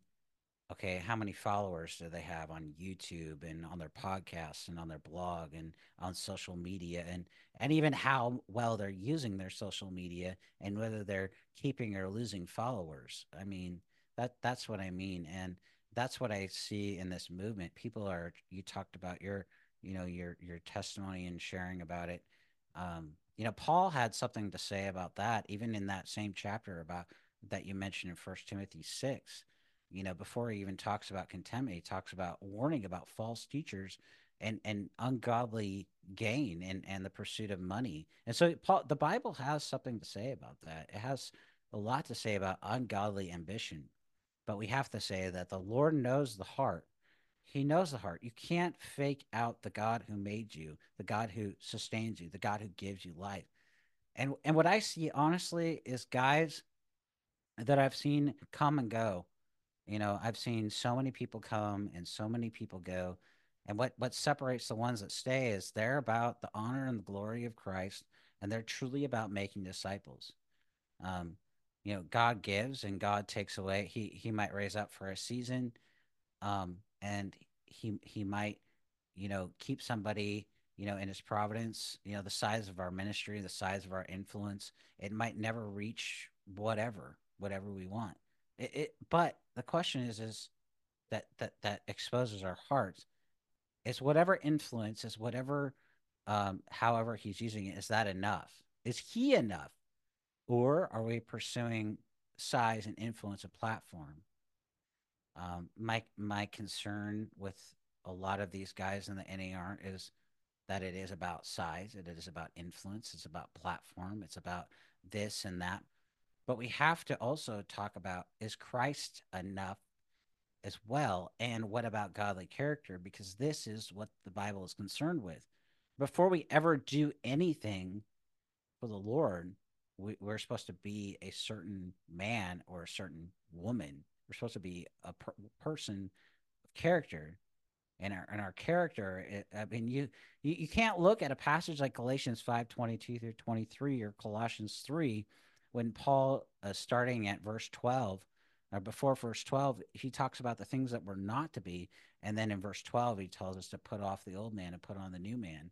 B: okay, how many followers do they have on YouTube and on their podcasts and on their blog and on social media and and even how well they're using their social media and whether they're keeping or losing followers. I mean, that that's what I mean and that's what I see in this movement. People are you talked about your you know your your testimony and sharing about it. Um, you know, Paul had something to say about that even in that same chapter about that you mentioned in First Timothy 6 you know, before he even talks about contentment, he talks about warning about false teachers and and ungodly gain and and the pursuit of money. And so Paul, the Bible has something to say about that. It has a lot to say about ungodly ambition. But we have to say that the Lord knows the heart. He knows the heart. You can't fake out the God who made you, the God who sustains you, the God who gives you life. And and what I see honestly is guys that I've seen come and go you know, I've seen so many people come and so many people go. And what, what separates the ones that stay is they're about the honor and the glory of Christ, and they're truly about making disciples. Um, you know, God gives and God takes away. He he might raise up for a season, um, and he he might, you know, keep somebody, you know, in his providence. You know, the size of our ministry, the size of our influence, it might never reach whatever whatever we want. It, it, but the question is, is that that that exposes our hearts. Is whatever influence, is whatever, um, however he's using it, is that enough? Is he enough, or are we pursuing size and influence a platform? Um, my my concern with a lot of these guys in the NAR is that it is about size, it is about influence, it's about platform, it's about this and that. But we have to also talk about is Christ enough as well? And what about godly character? Because this is what the Bible is concerned with. Before we ever do anything for the Lord, we, are supposed to be a certain man or a certain woman. We're supposed to be a per- person of character and our and our character. It, I mean, you, you you can't look at a passage like Galatians five twenty two through twenty three or Colossians three when Paul, uh, starting at verse 12, or before verse 12, he talks about the things that were not to be. And then in verse 12, he tells us to put off the old man and put on the new man.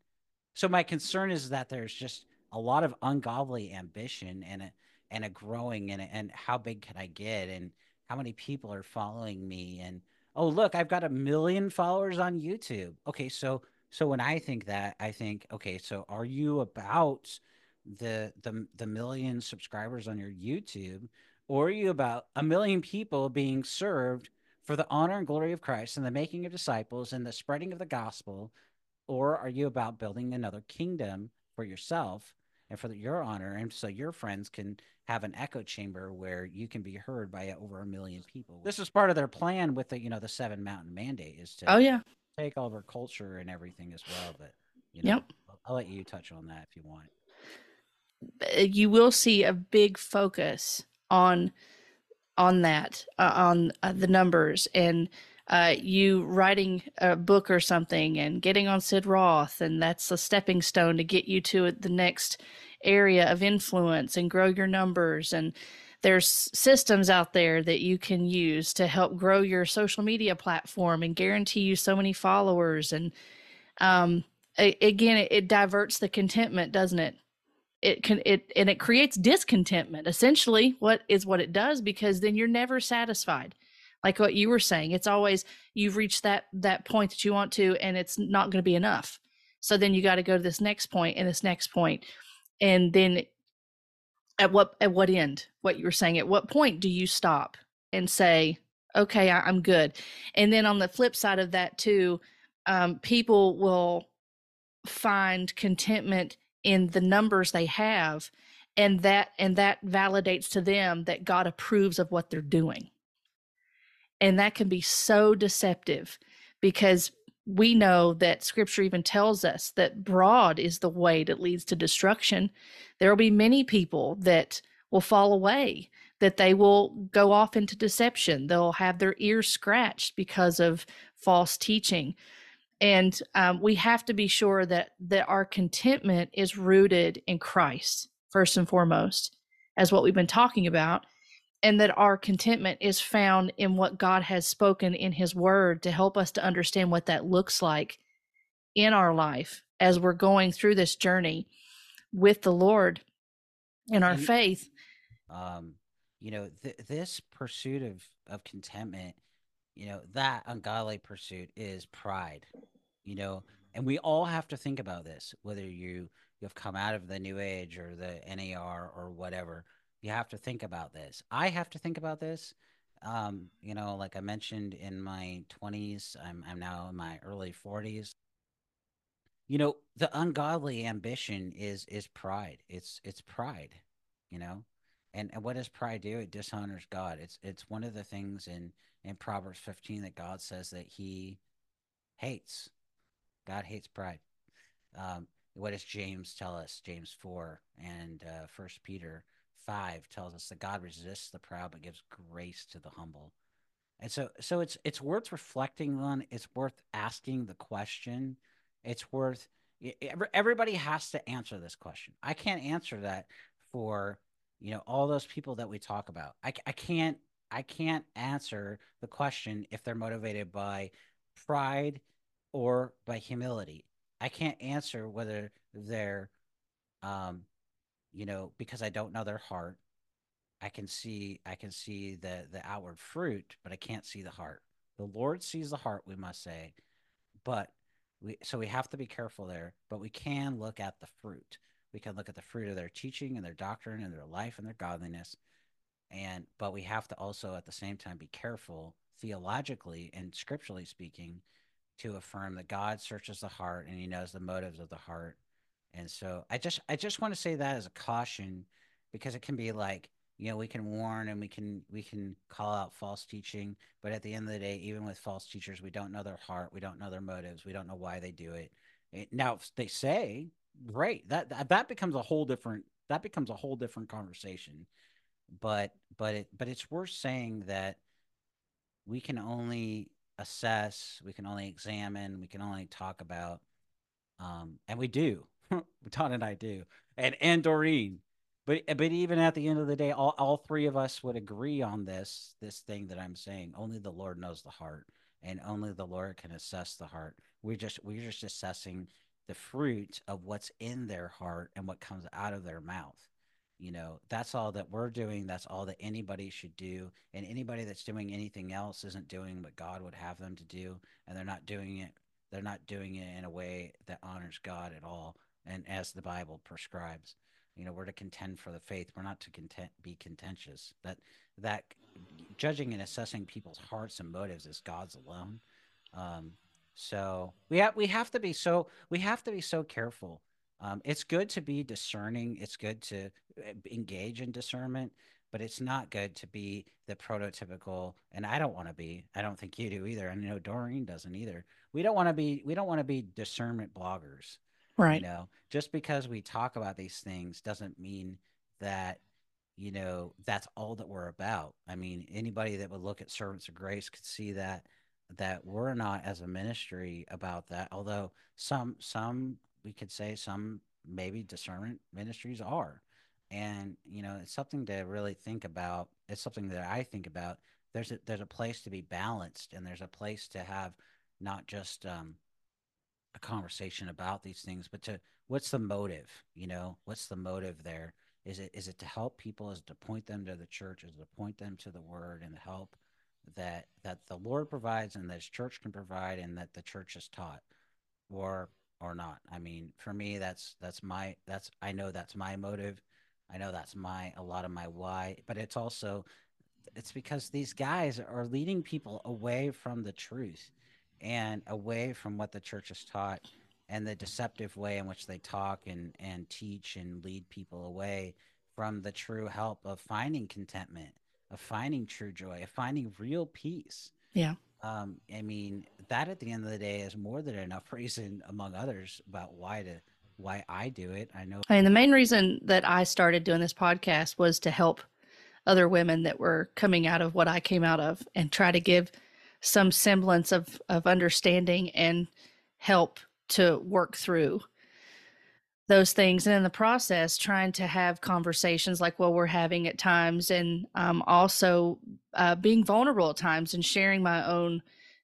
B: So my concern is that there's just a lot of ungodly ambition and a, and a growing and, and how big can I get and how many people are following me and oh look I've got a million followers on YouTube. Okay, so so when I think that I think okay, so are you about the the the million subscribers on your YouTube, or are you about a million people being served for the honor and glory of Christ and the making of disciples and the spreading of the gospel, or are you about building another kingdom for yourself and for the, your honor, and so your friends can have an echo chamber where you can be heard by over a million people? This is part of their plan with the you know the seven mountain mandate is to
A: oh yeah
B: take over culture and everything as well, but. You know,
A: yep.
B: I'll, I'll let you touch on that if you want.
A: Uh, you will see a big focus on on that uh, on uh, the numbers and uh, you writing a book or something and getting on Sid Roth, and that's a stepping stone to get you to the next area of influence and grow your numbers. And there's systems out there that you can use to help grow your social media platform and guarantee you so many followers. And um, again, it, it diverts the contentment, doesn't it? It can it and it creates discontentment. Essentially, what is what it does because then you're never satisfied like what you were saying it's always you've reached that that point that you want to and it's not going to be enough. So then you got to go to this next point and this next point and then at what at what end? What you were saying at what point do you stop and say okay I, am good? And then on the flip side of that too um, people will find contentment in the numbers they have and that and that validates to them that god approves of what they're doing and that can be so deceptive because we know that scripture even tells us that broad is the way that leads to destruction. There will be many people that will fall away, that they will go off into deception. They'll have their ears scratched because of false teaching. And um, we have to be sure that, that our contentment is rooted in Christ, first and foremost, as what we've been talking about and that our contentment is found in what God has spoken in His Word to help us to understand what that looks like in our life as we're going through this journey with the Lord in our and, faith.
B: Um, you know, th- this pursuit of of contentment, you know, that ungodly pursuit is pride. You know, and we all have to think about this, whether you you've come out of the New Age or the NAR or whatever you have to think about this. I have to think about this. Um, you know, like I mentioned in my 20s, I'm I'm now in my early 40s. You know, the ungodly ambition is is pride. It's it's pride, you know. And and what does pride do? It dishonors God. It's it's one of the things in in Proverbs 15 that God says that he hates. God hates pride. Um, what does James tell us? James 4 and uh, First Peter 5 tells us that God resists the proud but gives grace to the humble. And so so it's it's worth reflecting on, it's worth asking the question. It's worth everybody has to answer this question. I can't answer that for you know all those people that we talk about. I I can't I can't answer the question if they're motivated by pride or by humility. I can't answer whether they're um you know, because I don't know their heart. I can see I can see the the outward fruit, but I can't see the heart. The Lord sees the heart, we must say. But we so we have to be careful there, but we can look at the fruit. We can look at the fruit of their teaching and their doctrine and their life and their godliness. And but we have to also at the same time be careful theologically and scripturally speaking to affirm that God searches the heart and he knows the motives of the heart and so I just I just want to say that as a caution because it can be like, you know, we can warn and we can we can call out false teaching, but at the end of the day, even with false teachers, we don't know their heart, we don't know their motives, we don't know why they do it. now, if they say, great, that, that that becomes a whole different that becomes a whole different conversation. But but it but it's worth saying that we can only assess, we can only examine, we can only talk about um, and we do Dawn and I do, and and Doreen. But but even at the end of the day, all, all three of us would agree on this this thing that I'm saying. Only the Lord knows the heart, and only the Lord can assess the heart. We're just we're just assessing the fruit of what's in their heart and what comes out of their mouth. You know, that's all that we're doing. That's all that anybody should do. And anybody that's doing anything else isn't doing what God would have them to do, and they're not doing it. They're not doing it in a way that honors God at all and as the Bible prescribes. You know, we're to contend for the faith. We're not to content be contentious. That that judging and assessing people's hearts and motives is God's alone. Um, so we have we have to be so we have to be so careful. Um, it's good to be discerning. It's good to eh, engage in discernment, but it's not good to be the prototypical. And I don't want to be. I don't think you do either. I know Doreen doesn't either. We don't want to be. We don't want to be discernment bloggers.
A: Right.
B: You know, just because we talk about these things doesn't mean that, you know, that's all that we're about. I mean, anybody that would look at servants of grace could see that that we're not as a ministry about that. Although some some we could say some maybe discernment ministries are, and you know it's something to really think about. It's something that I think about. There's a there's a place to be balanced, and there's a place to have not just um, a conversation about these things, but to what's the motive? You know, what's the motive there? Is it is it to help people? Is to point them to the church? Is to point them to the word and the help that that the Lord provides and that His church can provide and that the church is taught, or or not? I mean, for me, that's that's my that's I know that's my motive. I know that's my a lot of my why, but it's also it's because these guys are leading people away from the truth and away from what the church has taught and the deceptive way in which they talk and and teach and lead people away from the true help of finding contentment of finding true joy of finding real peace.
A: Yeah.
B: Um i mean that at the end of the day is more than enough reason among others about why to why i do it. I know
A: I mean, the main reason that I started doing this podcast was to help other women that were coming out of what I came out of and try to give some semblance of, of understanding and help to work through those things. And in the process trying to have conversations like what we're having at times and um, also uh, being vulnerable at times and sharing my own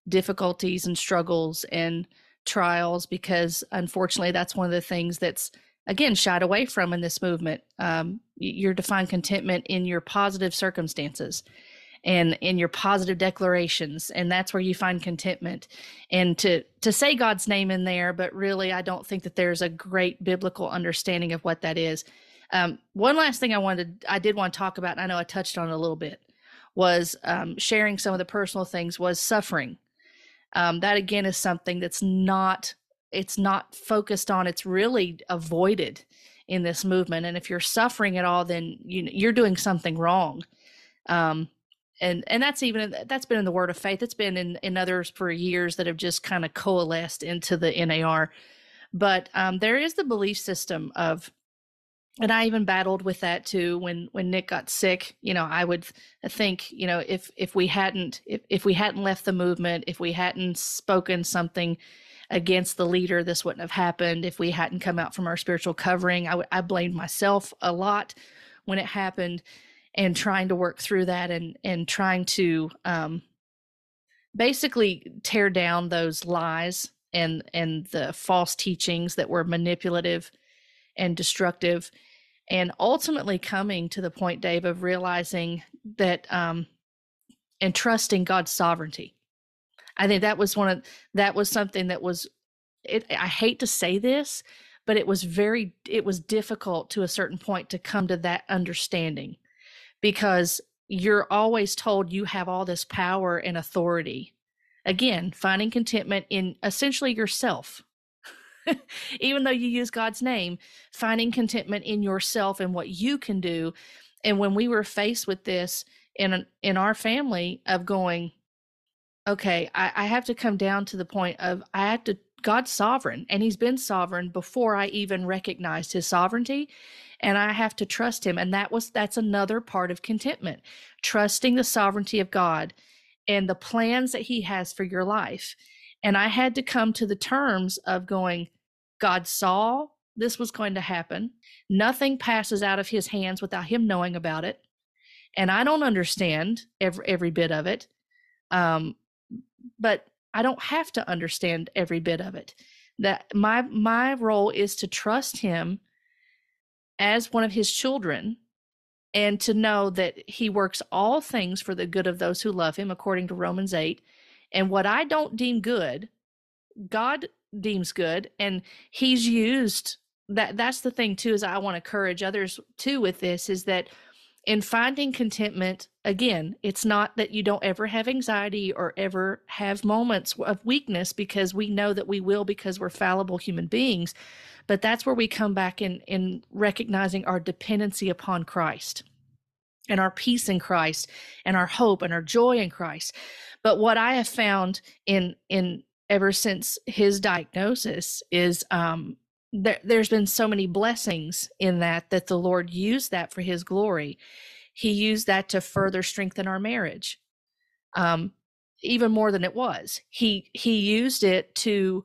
A: difficulties and struggles and trials because unfortunately that's one of the things that's again shied away from in this movement. Um, you're to find contentment in your positive circumstances and in your positive declarations and that's where you find contentment. And to to say god's name in there but really i don't think that there's a great biblical understanding of what that is. Um, one last thing i wanted i did want to talk about i know i touched on a little bit was um, sharing some of the personal things was suffering. Um, that again is something that's not it's not focused on it's really avoided in this movement. And if you're suffering at all then you, you're doing something wrong. Um, and and that's even that's been in the word of faith. It's been in in others for years that have just kind of coalesced into the nar but um, there is the belief system of and i even battled with that too when when nick got sick. You know i would think you know if if we hadn't if, if we hadn't left the movement if we hadn't spoken something against the leader this wouldn't have happened. If we hadn't come out from our spiritual covering I, I blamed myself a lot when it happened and trying to work through that and and trying to um, basically tear down those lies and and the false teachings that were manipulative and destructive and ultimately coming to the point dave of realizing that um and trusting god's sovereignty. I think that was one of that was something that was it, i hate to say this but it was very it was difficult to a certain point to come to that understanding because you're always told you have all this power and authority. Again, finding contentment in essentially yourself. Even though you use God's name, finding contentment in yourself and what you can do. And when we were faced with this in in our family of going, okay, I, I have to come down to the point of I have to God's sovereign, and He's been sovereign before I even recognized His sovereignty and I have to trust him. And that was that's another part of contentment, trusting the sovereignty of God and the plans that he has for your life. And I had to come to the terms of going, God saw this was going to happen. Nothing passes out of his hands without him knowing about it. And I don't understand every every bit of it. Um, but I don't have to understand every bit of it. That my my role is to trust him as one of his children and to know that he works all things for the good of those who love him according to Romans 8 and what I don't deem good God deems good and he's used that that's the thing too is I want to encourage others too with this is that in finding contentment again it's not that you don't ever have anxiety or ever have moments of weakness because we know that we will because we're fallible human beings but that's where we come back in in recognizing our dependency upon Christ and our peace in Christ and our hope and our joy in Christ. But what I have found in in ever since his diagnosis is um there, there's been so many blessings in that that the Lord used that for his glory. He used that to further strengthen our marriage. Um even more than it was. He he used it to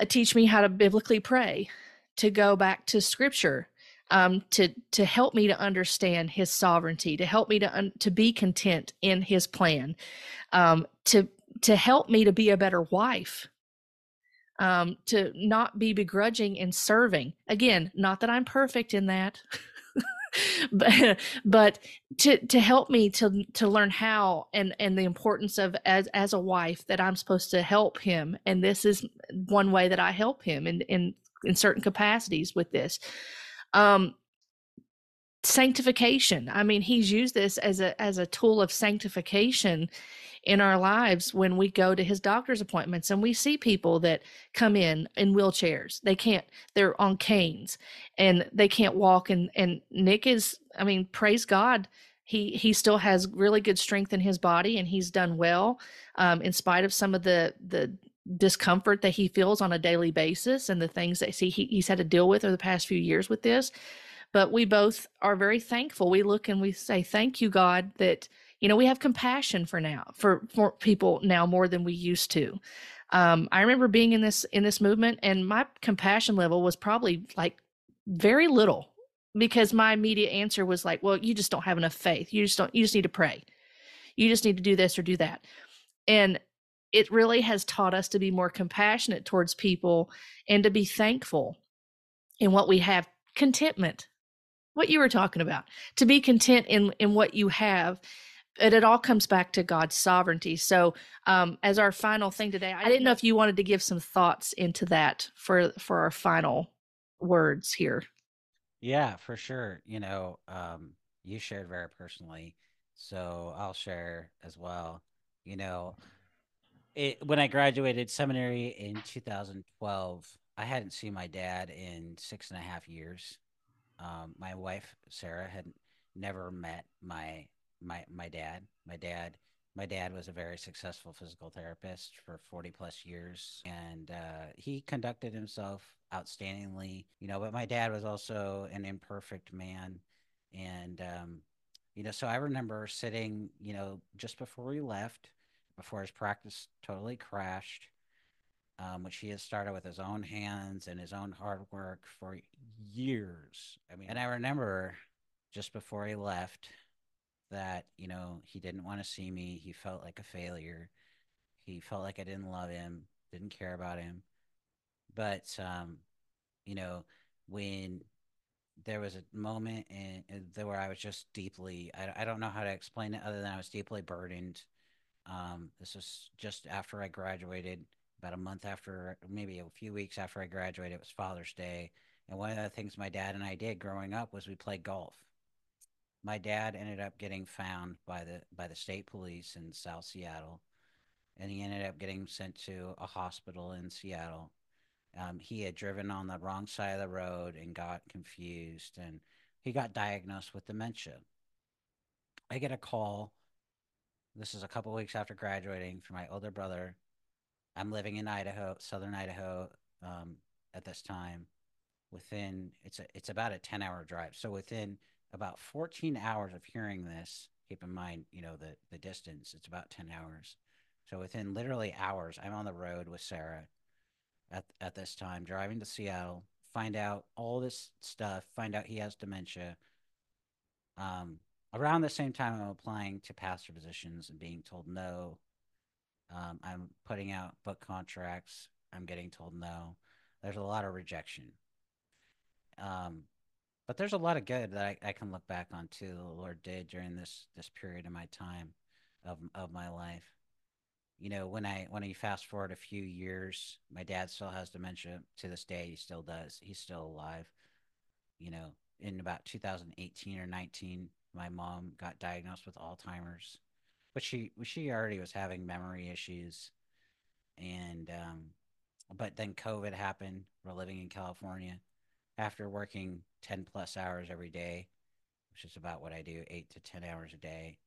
A: uh, teach me how to biblically pray, to go back to scripture, um, to to help me to understand his sovereignty, to help me to un- to be content in his plan, um, to to help me to be a better wife, um, to not be begrudging in serving. Again, not that I'm perfect in that. but but to to help me to to learn how and and the importance of as as a wife that I'm supposed to help him and this is one way that I help him in in in certain capacities with this um sanctification i mean he's used this as a as a tool of sanctification in our lives when we go to his doctor's appointments and we see people that come in in wheelchairs. They can't they're on canes and they can't walk and and nick is i mean praise god he he still has really good strength in his body and he's done well um, in spite of some of the the discomfort that he feels on a daily basis and the things that see he, he's had to deal with over the past few years with this. But we both are very thankful. We look and we say thank you god that you know we have compassion for now for, for people now more than we used to. Um, i remember being in this in this movement and my compassion level was probably like very little because my immediate answer was like well you just don't have enough faith. You just don't you just need to pray. You just need to do this or do that. And it really has taught us to be more compassionate towards people and to be thankful in what we have. Contentment what you were talking about. To be content in in what you have but it all comes back to God's sovereignty. So, um, as our final thing today, I didn't know if you wanted to give some thoughts into that for for our final words here.
B: Yeah, for sure. You know, um, you shared very personally, so I'll share as well. You know, it, when I graduated seminary in 2012, I hadn't seen my dad in six and a half years. Um, my wife Sarah had never met my my my dad. My dad my dad was a very successful physical therapist for 40 plus years and uh, he conducted himself outstandingly you know but my dad was also an imperfect man and um, you know so i remember sitting you know just before we left before his practice totally crashed um, which he had started with his own hands and his own hard work for years i mean and i remember just before he left that you know he didn't want to see me he felt like a failure. He felt like i didn't love him didn't care about him. But um you know when there was a moment in, in there where i was just deeply I, I don't know how to explain it other than i was deeply burdened. Um this was just after i graduated about a month after maybe a few weeks after i graduated it was father's day. And one of the things my dad and i did growing up was we played golf my dad ended up getting found by the by the state police in South Seattle, and he ended up getting sent to a hospital in Seattle. Um, he had driven on the wrong side of the road and got confused, and he got diagnosed with dementia. I get a call. This is a couple weeks after graduating from my older brother. I'm living in Idaho, southern Idaho, um, at this time. Within it's a it's about a ten hour drive. So within about 14 hours of hearing this. Keep in mind, you know, the, the distance, it's about 10 hours. So within literally hours, I'm on the road with Sarah at, at this time, driving to Seattle, find out all this stuff, find out he has dementia. Um, around the same time, I'm applying to pastor positions and being told no. Um, I'm putting out book contracts. I'm getting told no. There's a lot of rejection. Um, but there's a lot of good that I, I can look back on too. The Lord did during this this period of my time, of of my life. You know, when I when you fast forward a few years, my dad still has dementia to this day. He still does. He's still alive. You know, in about 2018 or 19, my mom got diagnosed with Alzheimer's, but she she already was having memory issues, and um, but then COVID happened. We're living in California after working 10 plus hours every day, which is about what I do, eight to 10 hours a day.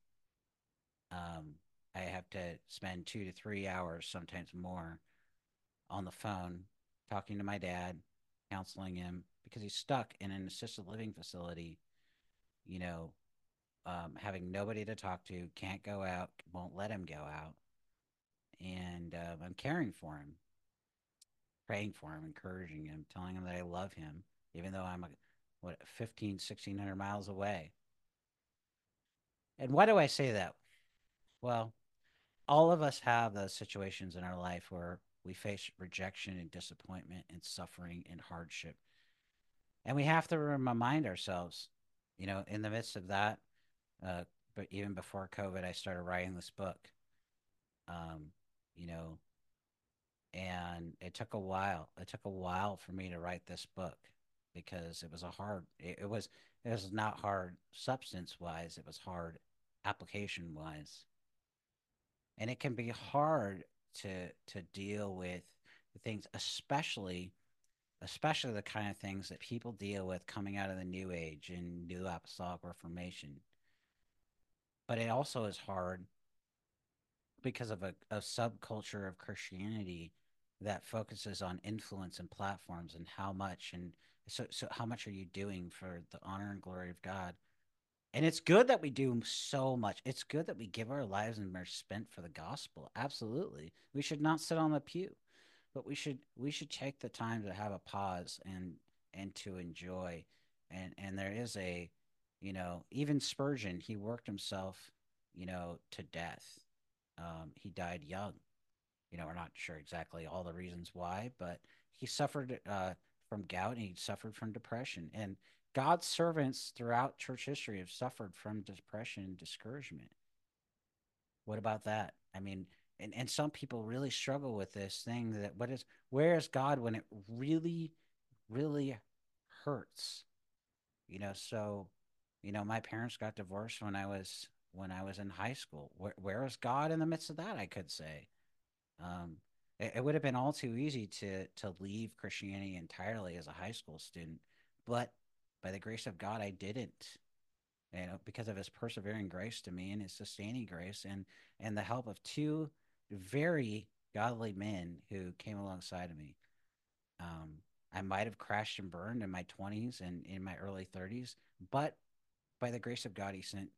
B: Um, I have to spend two to three hours, sometimes more, on the phone talking to my dad, counseling him because he's stuck in an assisted living facility, you know, um, having nobody to talk to, can't go out, won't let him go out. and uh, I'm caring for him, praying for him, encouraging him, telling him that I love him, even though I'm what 15, 1600 miles away. And why do I say that? Well, all of us have those situations in our life where we face rejection and disappointment and suffering and hardship. And we have to remind ourselves, you know, in the midst of that, uh, but even before COVID, I started writing this book. Um, you know, and it took a while. It took a while for me to write this book because it was a hard. It, it was it was not hard substance wise. It was hard application wise, and it can be hard to to deal with the things, especially especially the kind of things that people deal with coming out of the New Age and New Apostolic Reformation. But it also is hard because of a, a subculture of Christianity that focuses on influence and platforms and how much and so so how much are you doing for the honor and glory of God? And it's good that we do so much. It's good that we give our lives and are spent for the gospel. Absolutely. We should not sit on the pew but we should we should take the time to have a pause and and to enjoy and and there is a you know even spurgeon he worked himself you know to death um, he died young you know we're not sure exactly all the reasons why but he suffered uh, from gout and he suffered from depression. And god's servants throughout church history have suffered from depression and discouragement. What about that? I mean and and some people really struggle with this thing that what is where is God when it really really hurts? You know so you know my parents got divorced when I was when I was in high school. Where where is God in the midst of that I could say? Um it, would have been all too easy to to leave Christianity entirely as a high school student but by the grace of God I didn't you know because of his persevering grace to me and his sustaining grace and and the help of two very godly men who came alongside of me. Um, I might have crashed and burned in my 20s and in my early 30s, but by the grace of God, He sent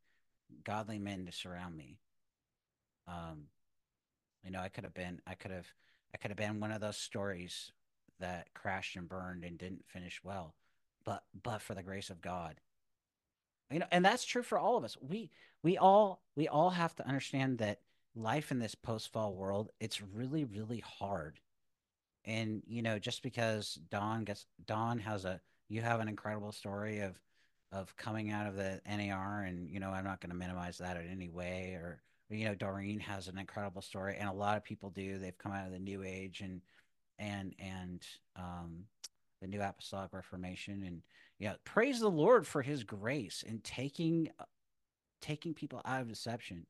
B: godly men to surround me. Um, you know, I could have been, I could have, I could have been one of those stories that crashed and burned and didn't finish well, but but for the grace of God, you know, and that's true for all of us. We we all we all have to understand that life in this post fall world, it's really, really hard. And, you know, just because Dawn gets, Dawn has a, you have an incredible story of, of coming out of the NAR. And, you know, I'm not going to minimize that in any way. Or, you know, Doreen has an incredible story. And a lot of people do. They've come out of the new age and, and, and, um, the new apostolic reformation and yeah praise the lord for his grace in taking taking people out of deception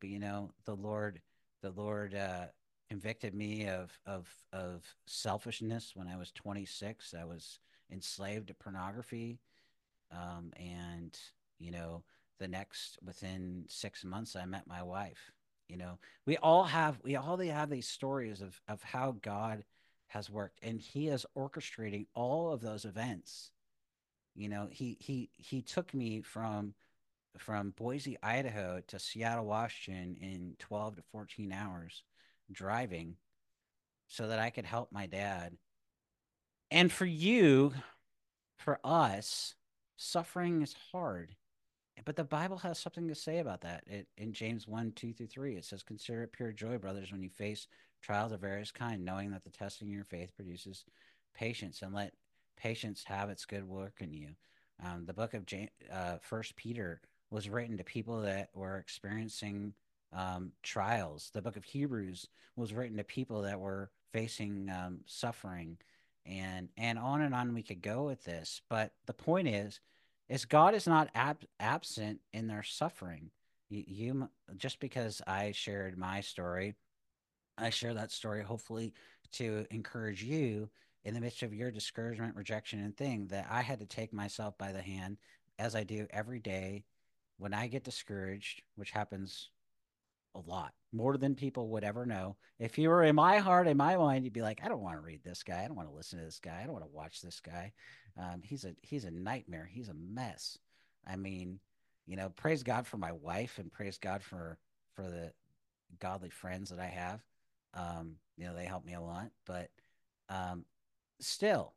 B: but you know the lord the lord uh convicted me of of of selfishness when i was 26 i was enslaved to pornography um and you know the next within six months i met my wife you know we all have we all they have these stories of of how god has worked and he is orchestrating all of those events you know he he he took me from from Boise, Idaho to Seattle, Washington in 12 to 14 hours driving so that I could help my dad. And for you, for us, suffering is hard. But the Bible has something to say about that. It, in James 1 2 through 3, it says, Consider it pure joy, brothers, when you face trials of various kind, knowing that the testing of your faith produces patience, and let patience have its good work in you. Um, the book of James, uh, First Peter was written to people that were experiencing um, trials. The book of Hebrews was written to people that were facing um, suffering, and and on and on we could go with this. But the point is, is God is not ab- absent in their suffering. You, you just because I shared my story, I share that story hopefully to encourage you in the midst of your discouragement, rejection, and thing that I had to take myself by the hand as I do every day when I get discouraged, which happens a lot more than people would ever know. If you were in my heart, in my mind, you'd be like, I don't want to read this guy. I don't want to listen to this guy. I don't want to watch this guy. Um, he's a he's a nightmare. He's a mess. I mean, you know, praise God for my wife and praise God for for the godly friends that I have. Um, you know, they help me a lot, but um, still,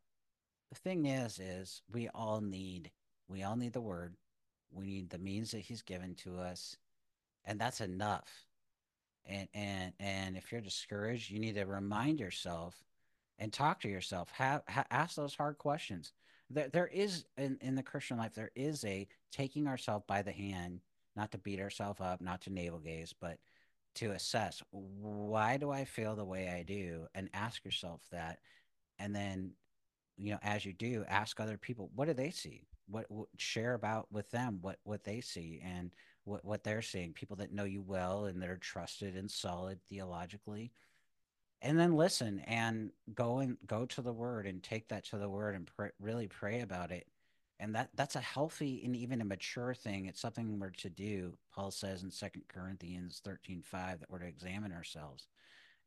B: the thing is, is we all need we all need the word. We need the means that He's given to us, and that's enough. And and and if you're discouraged, you need to remind yourself and talk to yourself. Have, ha- ask those hard questions. There, there is in, in the Christian life, there is a taking ourselves by the hand, not to beat ourselves up, not to navel gaze, but to assess why do I feel the way I do, and ask yourself that, and then, you know, as you do, ask other people what do they see, what, what share about with them what what they see and what what they're seeing, people that know you well and that are trusted and solid theologically. And then listen and go and go to the word and take that to the word and pr- really pray about it. And that that's a healthy and even a mature thing. It's something we're to do paul says in Second corinthians 13 5 that we're to examine ourselves.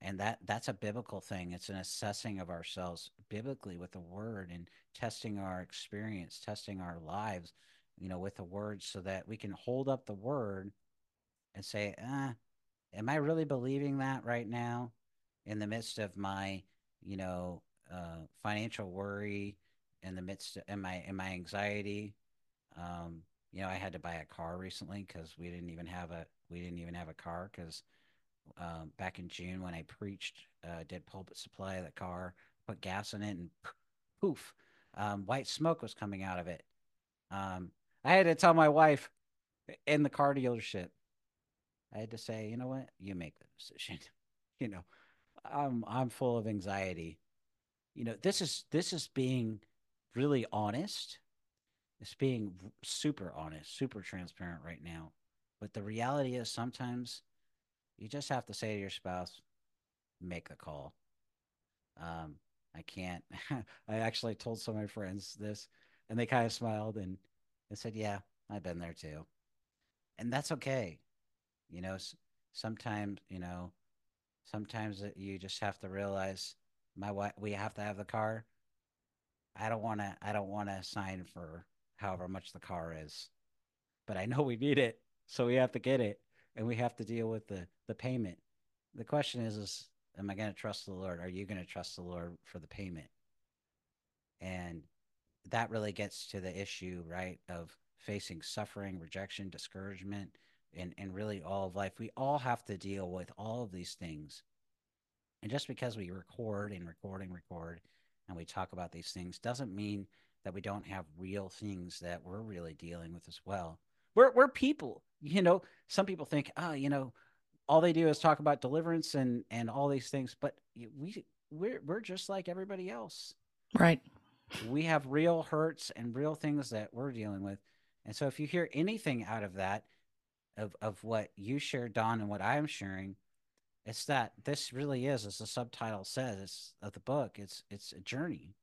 B: And that that's a biblical thing. It's an assessing of ourselves biblically with the word and testing our experience testing our lives you know with the word so that we can hold up the word and say ah, am i really believing that right now in the midst of my, you know, uh, financial worry, in the midst of my in my anxiety. Um, you know, I had to buy a car recently because we didn't even have a we didn't even have a car because um, back in June when I preached, uh, did pulpit supply the car, put gas in it, and poof, um, white smoke was coming out of it. Um, I had to tell my wife in the car dealership. I had to say, you know what, you make the decision. you know, I'm I'm full of anxiety. You know, this is this is being really honest. It's being super honest, super transparent right now. But the reality is sometimes you just have to say to your spouse, make the call. Um, I can't. I actually told some of my friends this, and they kind of smiled and, and said, "Yeah, I've been there too," and that's okay. You know, sometimes you know Sometimes you just have to realize my wife, we have to have the car. I don't want to, I don't want to sign for however much the car is, but I know we need it. So we have to get it and we have to deal with the, the payment. The question is, is am I going to trust the Lord? Are you going to trust the Lord for the payment? That really gets to the issue, right, of facing suffering, rejection, discouragement, and, and really all of life. We all have to deal with all of these things. And just because we record and record and record and we talk about these things doesn't mean that we don't have real things that we're really dealing with as well. We're, we're people, you know, some people think, oh, you know, all they do is talk about deliverance and, and all these things, but we, we're, we're just like everybody else.
A: Right.
B: We have real hurts and real things that we're dealing with. And so if you hear anything out of that, of of what you share, Dawn, and what I'm sharing, it's that this really is, as the subtitle says of the book, it's it's a journey.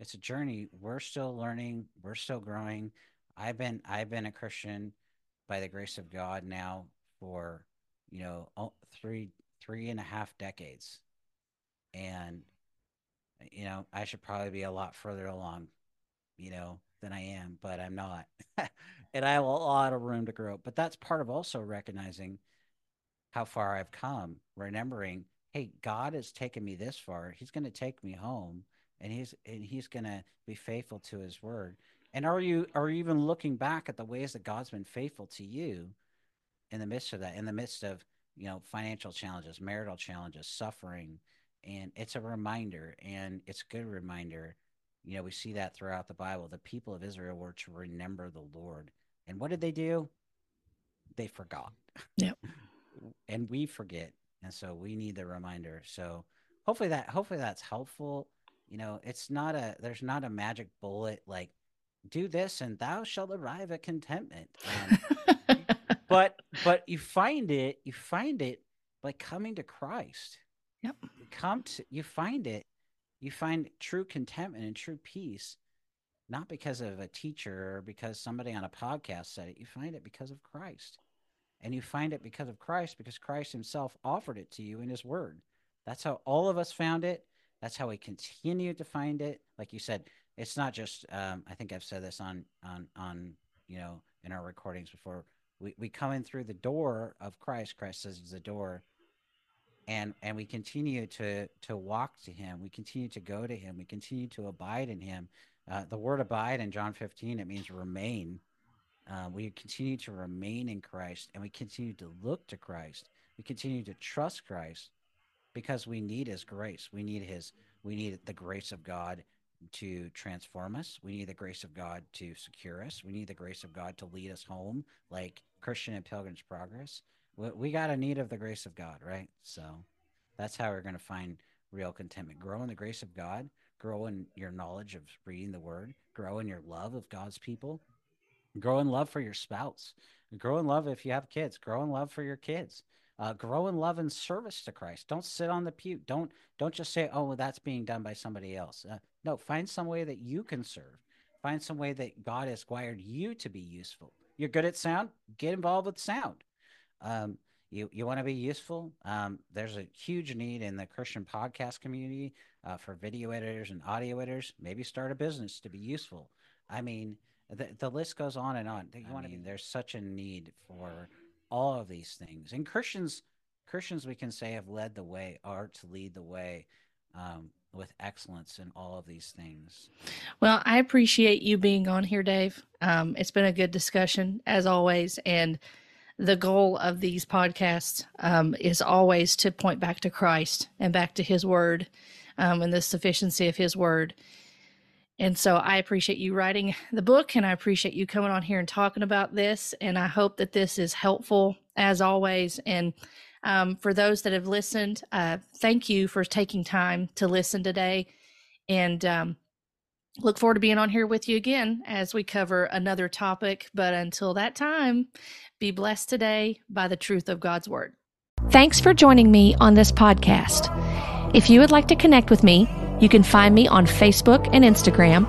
B: It's a journey. We're still learning. We're still growing. I've been I've been a Christian by the grace of God now for you know oh, three three and a half decades, and you know I should probably be a lot further along, you know, than I am, but I'm not. and I have a lot of room to grow. But that's part of also recognizing how far I've come, remembering, hey, God has taken me this far. He's going to take me home and he's and he's going to be faithful to his word. And are you are you even looking back at the ways that God's been faithful to you in the midst of that, in the midst of, you know, financial challenges, marital challenges, suffering, and it's a reminder and it's a good reminder you know, we see that throughout the Bible. The people of Israel were to remember the Lord. And what did they do? They forgot.
A: Yep.
B: and we forget. And so we need the reminder. So hopefully that hopefully that's helpful. You know, it's not a there's not a magic bullet like do this and thou shalt arrive at contentment. Um, but but you find it you find it by coming to Christ.
A: Yep.
B: Come to you find it you find true contentment and true peace not because of a teacher or because somebody on a podcast said it. You find it because of Christ. And you find it because of Christ because Christ himself offered it to you in his word. That's how all of us found it. That's how we continue to find it. Like you said, it's not just um, I think I've said this on on on you know in our recordings before. We we come in through the door of Christ. Christ says the door. And and we continue to to walk to him. We continue to go to him. We continue to abide in him. Uh, the word abide in john 15 it means remain. Uh, we continue to remain in christ and we continue to look to christ. We continue to trust christ because we need his grace. We need his we need the grace of god to transform us. We need the grace of god to secure us. We need the grace of god to lead us home like christian and pilgrim's progress we got a need of the grace of God, right? So that's how we're going to find real contentment. Grow in the grace of God, grow in your knowledge of reading the word, grow in your love of God's people, grow in love for your spouse, grow in love if you have kids, grow in love for your kids. Uh, grow in love and service to Christ. Don't sit on the pew. Don't don't just say, "Oh, well, that's being done by somebody else." Uh, no, find some way that you can serve. Find some way that God has wired you to be useful. You're good at sound. Get involved with sound. Um, you you want to be useful. Um, there's a huge need in the Christian podcast community uh, for video editors and audio editors. Maybe start a business to be useful. I mean, the, the list goes on and on. You want to be, there's such a need for all of these things. And Christians, Christians, we can say have led the way, are to lead the way. Um, with excellence in all of these things.
A: Well, I appreciate you being on here, Dave. Um, it's been a good discussion as always, and the goal of these podcasts um, is always to point back to Christ and back to His Word um, and the sufficiency of His Word. And so I appreciate you writing the book and I appreciate you coming on here and talking about this. And I hope that this is helpful as always. And um, for those that have listened, uh, thank you for taking time to listen today. And um, look forward to being on here with you again as we cover another topic. But until that time, be blessed today by the truth of God's Word.
C: Thanks for joining me on this podcast. If you would like to connect with me, you can find me on Facebook and Instagram.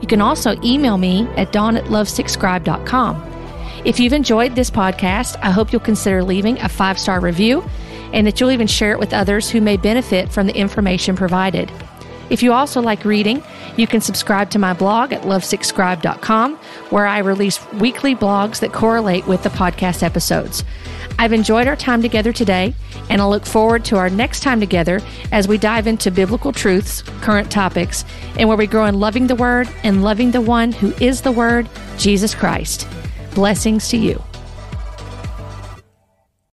C: You can also email me at dawn at lovesickscribe.com. If you've enjoyed this podcast, I hope you'll consider leaving a five star review and that you'll even share it with others who may benefit from the information provided. If you also like reading, you can subscribe to my blog at lovesickscribe.com, where I release weekly blogs that correlate with the podcast episodes. I've enjoyed our time together today, and I look forward to our next time together as we dive into biblical truths, current topics, and where we grow in loving the Word and loving the one who is the Word, Jesus Christ. Blessings to you.